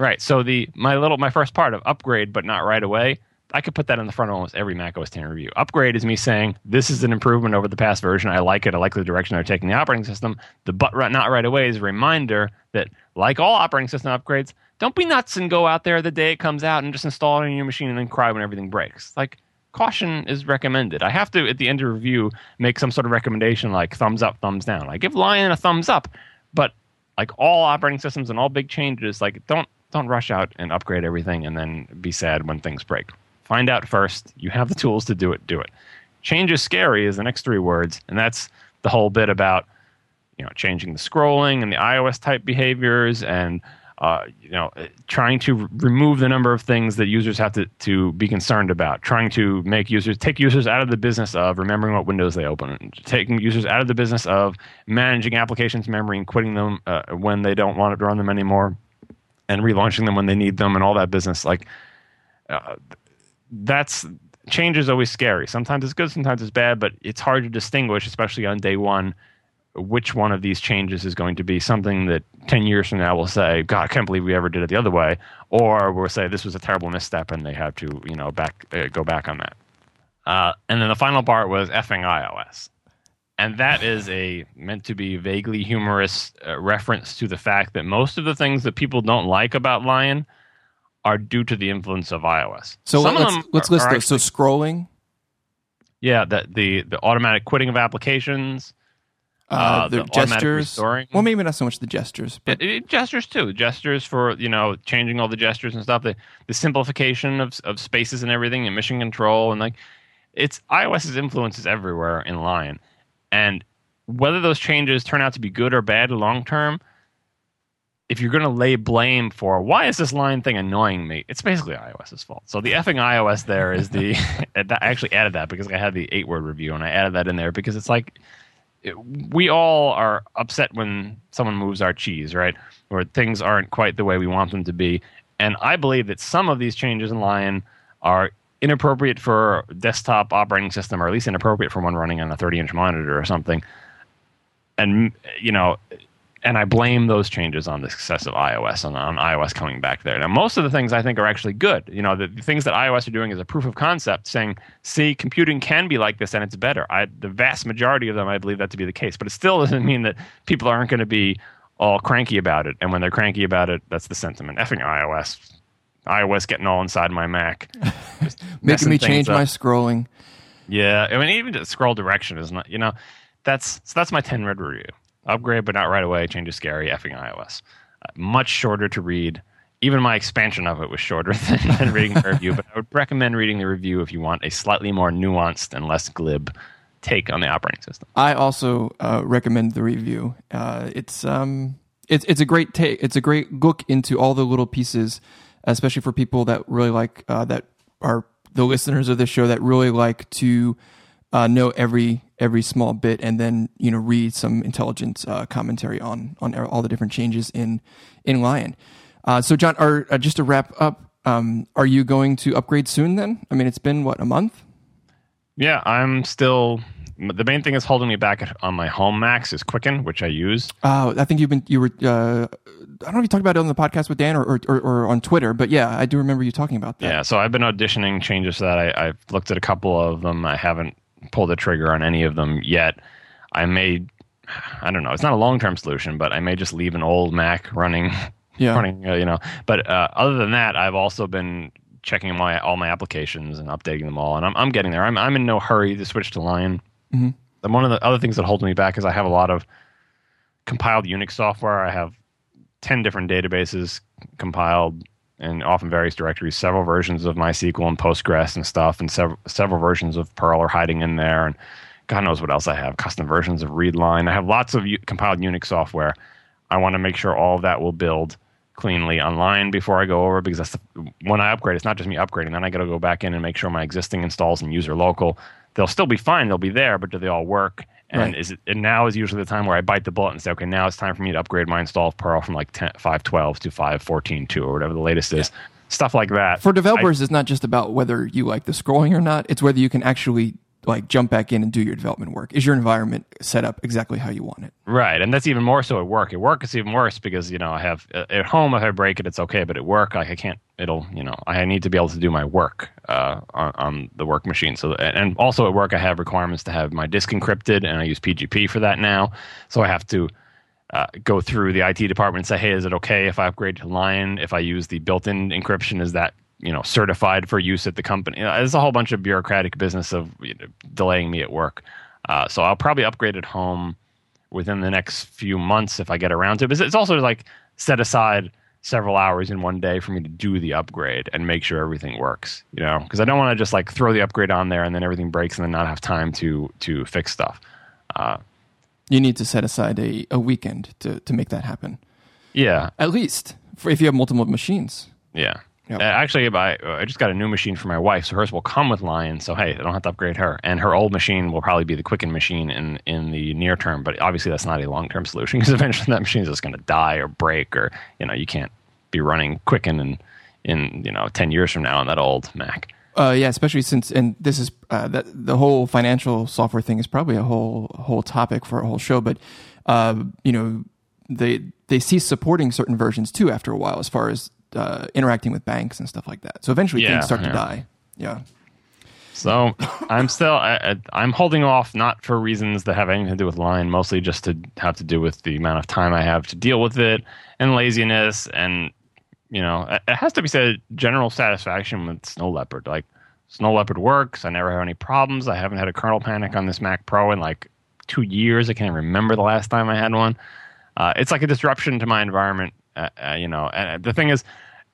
Right. So the my little my first part of upgrade, but not right away. I could put that in the front of almost every Mac OS 10 review. Upgrade is me saying this is an improvement over the past version. I like it. I like the direction they're taking the operating system. The but not right away is a reminder that, like all operating system upgrades, don't be nuts and go out there the day it comes out and just install it on your machine and then cry when everything breaks. Like caution is recommended. I have to at the end of review make some sort of recommendation like thumbs up, thumbs down. I give Lion a thumbs up, but like all operating systems and all big changes, like don't don't rush out and upgrade everything and then be sad when things break. Find out first. You have the tools to do it. Do it. Change is scary is the next three words, and that's the whole bit about you know changing the scrolling and the iOS type behaviors and uh, you know, trying to remove the number of things that users have to, to be concerned about, trying to make users take users out of the business of remembering what windows they open, taking users out of the business of managing applications memory and quitting them uh, when they don't want to run them anymore, and relaunching them when they need them, and all that business. Like uh, that's change is always scary. Sometimes it's good, sometimes it's bad, but it's hard to distinguish, especially on day one which one of these changes is going to be something that 10 years from now we'll say, God, I can't believe we ever did it the other way. Or we'll say this was a terrible misstep and they have to, you know, back uh, go back on that. Uh, and then the final part was effing iOS. And that is a meant to be vaguely humorous uh, reference to the fact that most of the things that people don't like about Lion are due to the influence of iOS. So Some let's, let's are, list are those. Actually, so scrolling. Yeah, the, the the automatic quitting of applications, uh, uh, the, the gestures. Well, maybe not so much the gestures, but it, it, gestures too. Gestures for you know changing all the gestures and stuff. The the simplification of of spaces and everything, and mission control, and like it's iOS's influence is everywhere in Lion, and whether those changes turn out to be good or bad long term, if you're going to lay blame for why is this Lion thing annoying me, it's basically iOS's fault. So the effing iOS there is the. I actually added that because I had the eight word review and I added that in there because it's like we all are upset when someone moves our cheese, right? Or things aren't quite the way we want them to be. And I believe that some of these changes in Lion are inappropriate for desktop operating system, or at least inappropriate for one running on a 30 inch monitor or something. And you know, and I blame those changes on the success of iOS and on iOS coming back there. Now, most of the things I think are actually good. You know, the, the, things that iOS are doing is a proof of concept, saying, "See, computing can be like this, and it's better." I, the vast majority of them, I believe that to be the case, but it still doesn't mean that people aren't going to be all cranky about it. And when they're cranky about it, that's the sentiment. Effing iOS, iOS getting all inside my Mac, making me change up. my scrolling. Yeah, I mean, even the scroll direction is not. You know, that's so that's my ten red review upgrade, but not right away. Change to scary effing iOS. Uh, much shorter to read. Even my expansion of it was shorter than, than reading the review, but I would recommend reading the review if you want a slightly more nuanced and less glib take on the operating system. I also uh, recommend the review. Uh, it's um, it's it's a great take. It's a great look into all the little pieces, especially for people that really like uh, that are the listeners of this show that really like to uh, know every every small bit and then you know read some intelligent uh, commentary on on all the different changes in in Lion. Uh, so John, are uh, just to wrap up, um, are you going to upgrade soon? Then I mean, it's been what a month. Yeah, I'm still. The main thing is holding me back on my home Macs is Quicken, which I use. Oh, I think you've been you were. Uh, I don't know if you talked about it on the podcast with Dan or, or, or, or, on Twitter, but yeah, I do remember you talking about that. Yeah, so I've been auditioning changes to that. I, I've looked at a couple of them. I haven't pull the trigger on any of them yet. I may, I don't know, it's not a long term solution, but I may just leave an old Mac running, yeah. running, uh, you know. But uh, other than that, I've also been checking my all my applications and updating them all, and I'm I'm getting there. I'm I'm in no hurry to switch to Lion. Mm-hmm. And one of the other things that holds me back is I have a lot of compiled Unix software. I have ten different databases compiled in often various directories, several versions of MySQL and Postgres and stuff, and several several versions of Perl are hiding in there, and God knows what else I have. Custom versions of Readline. I have lots of U- compiled Unix software. I want to make sure all of that will build cleanly on Lion before I go over because that's the, when I upgrade. It's not just me upgrading. Then I got to go back in and make sure my existing installs and user local. They'll still be fine. They'll be there, but do they all work? And right. is it, and now is usually the time where I bite the bullet and say, okay, now it's time for me to upgrade my install of Perl from like 10, 5.12 to 5.14.2 or whatever the latest is. Stuff like that. For developers, I, it's not just about whether you like the scrolling or not. It's whether you can actually like jump back in and do your development work? Is your environment set up exactly how you want it? Right, and that's even more so at work. At work, it's even worse because you know I have uh, at home if I break it, it's okay, but at work, I, I can't. It'll you know I need to be able to do my work uh, on, on, the work machine. So and also at work, I have requirements to have my disk encrypted, and I use PGP for that now. So I have to uh, go through the IT department and say, "Hey, is it okay if I upgrade to Lion? If I use the built-in encryption, is that you know certified for use at the company?" You know, there's a whole bunch of bureaucratic business of you know, delaying me at work. Uh, so I'll probably upgrade at home within the next few months if I get around to it. But it's also like set aside several hours in one day for me to do the upgrade and make sure everything works. You know, because I don't want to just like throw the upgrade on there and then everything breaks and then not have time to to fix stuff. Uh, You need to set aside a, a weekend to, to make that happen. yeah, At least for if you have multiple machines. yeah. Uh, actually, I, I just got a new machine for my wife, so hers will come with Lion. So hey, I don't have to upgrade her, and her old machine will probably be the Quicken machine in in the near term. But obviously, that's not a long term solution because eventually that machine is just going to die or break, or you know, you can't be running Quicken in in you know ten years from now on that old Mac. Uh, yeah, especially since, and this is uh, that the whole financial software thing is probably a whole whole topic for a whole show. But uh, you know, they they cease supporting certain versions too after a while, as far as uh, interacting with banks and stuff like that. So eventually Yeah, things start to die. Yeah. So I'm still I, I'm holding off, not for reasons that have anything to do with Lion, mostly just to have to do with the amount of time I have to deal with it and laziness, and you know it it has to be said, general satisfaction with Snow Leopard. Like Snow Leopard works. I never have any problems. I haven't had a kernel panic on this Mac Pro in like two years. I can't remember the last time I had one. Uh, it's like a disruption to my environment, uh, uh, you know. And the thing is,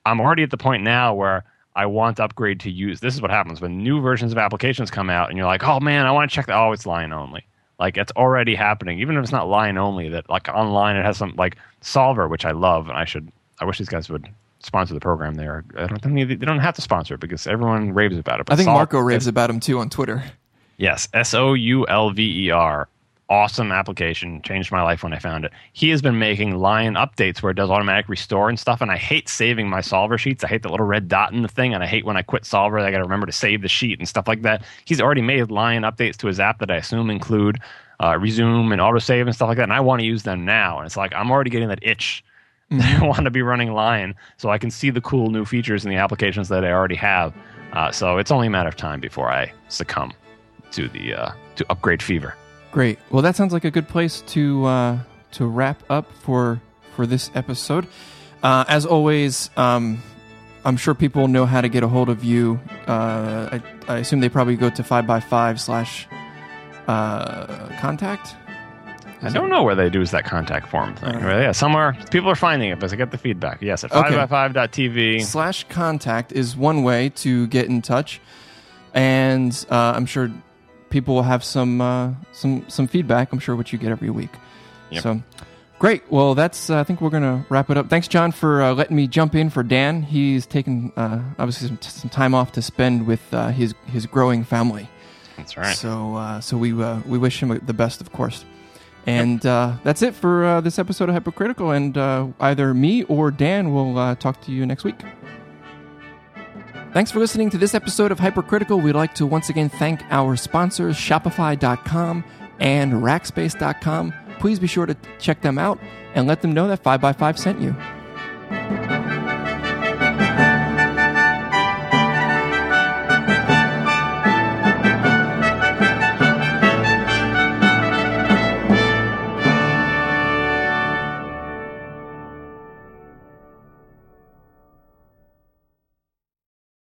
I'm already at the point now where I want to upgrade to use. This is what happens when new versions of applications come out, and you're like, "Oh man, I want to check that." Oh, it's Lion only. Like it's already happening, even if it's not Lion only. That like online, it has some like Soulver, which I love, and I should. I wish these guys would sponsor the program. There, I don't think they they don't have to sponsor it because everyone raves about it. But I think Marco raves about him too on Twitter. Yes, S O U L V E R. Awesome application. Changed my life when I found it. He has been making Lion updates where it does automatic restore and stuff. And I hate saving my Soulver sheets. I hate the little red dot in the thing. And I hate when I quit Soulver, I got to remember to save the sheet and stuff like that. He's already made Lion updates to his app that I assume include uh, resume and autosave and stuff like that. And I want to use them now. And it's like I'm already getting that itch. I want to be running Lion so I can see the cool new features in the applications that I already have. Uh, so it's only a matter of time before I succumb to the uh, to upgrade fever. Great. Well, that sounds like a good place to uh, to wrap up for for this episode. Uh, as always, um, I'm sure people know how to get a hold of you. Uh, I, I assume they probably go to five by five slash uh, contact. I don't know where they do is that contact form thing. Right? Yeah, somewhere people are finding it, but I get the feedback. Yes, at Okay. 5x5.tv. slash contact is one way to get in touch, and uh, I'm sure people will have some uh, some some feedback. I'm sure what you get every week. Yep. So great. Well, that's uh, I think we're gonna wrap it up. Thanks, John, for uh, letting me jump in for Dan. He's taken uh, obviously some, some time off to spend with uh, his his growing family. That's right. So uh, so we uh, we wish him the best, of course. And uh, that's it for uh, this episode of Hypercritical. And uh, either me or Dan will uh, talk to you next week. Thanks for listening to this episode of Hypercritical. We'd like to once again thank our sponsors, Shopify.com and Rackspace.com. Please be sure to check them out and let them know that 5x5 sent you.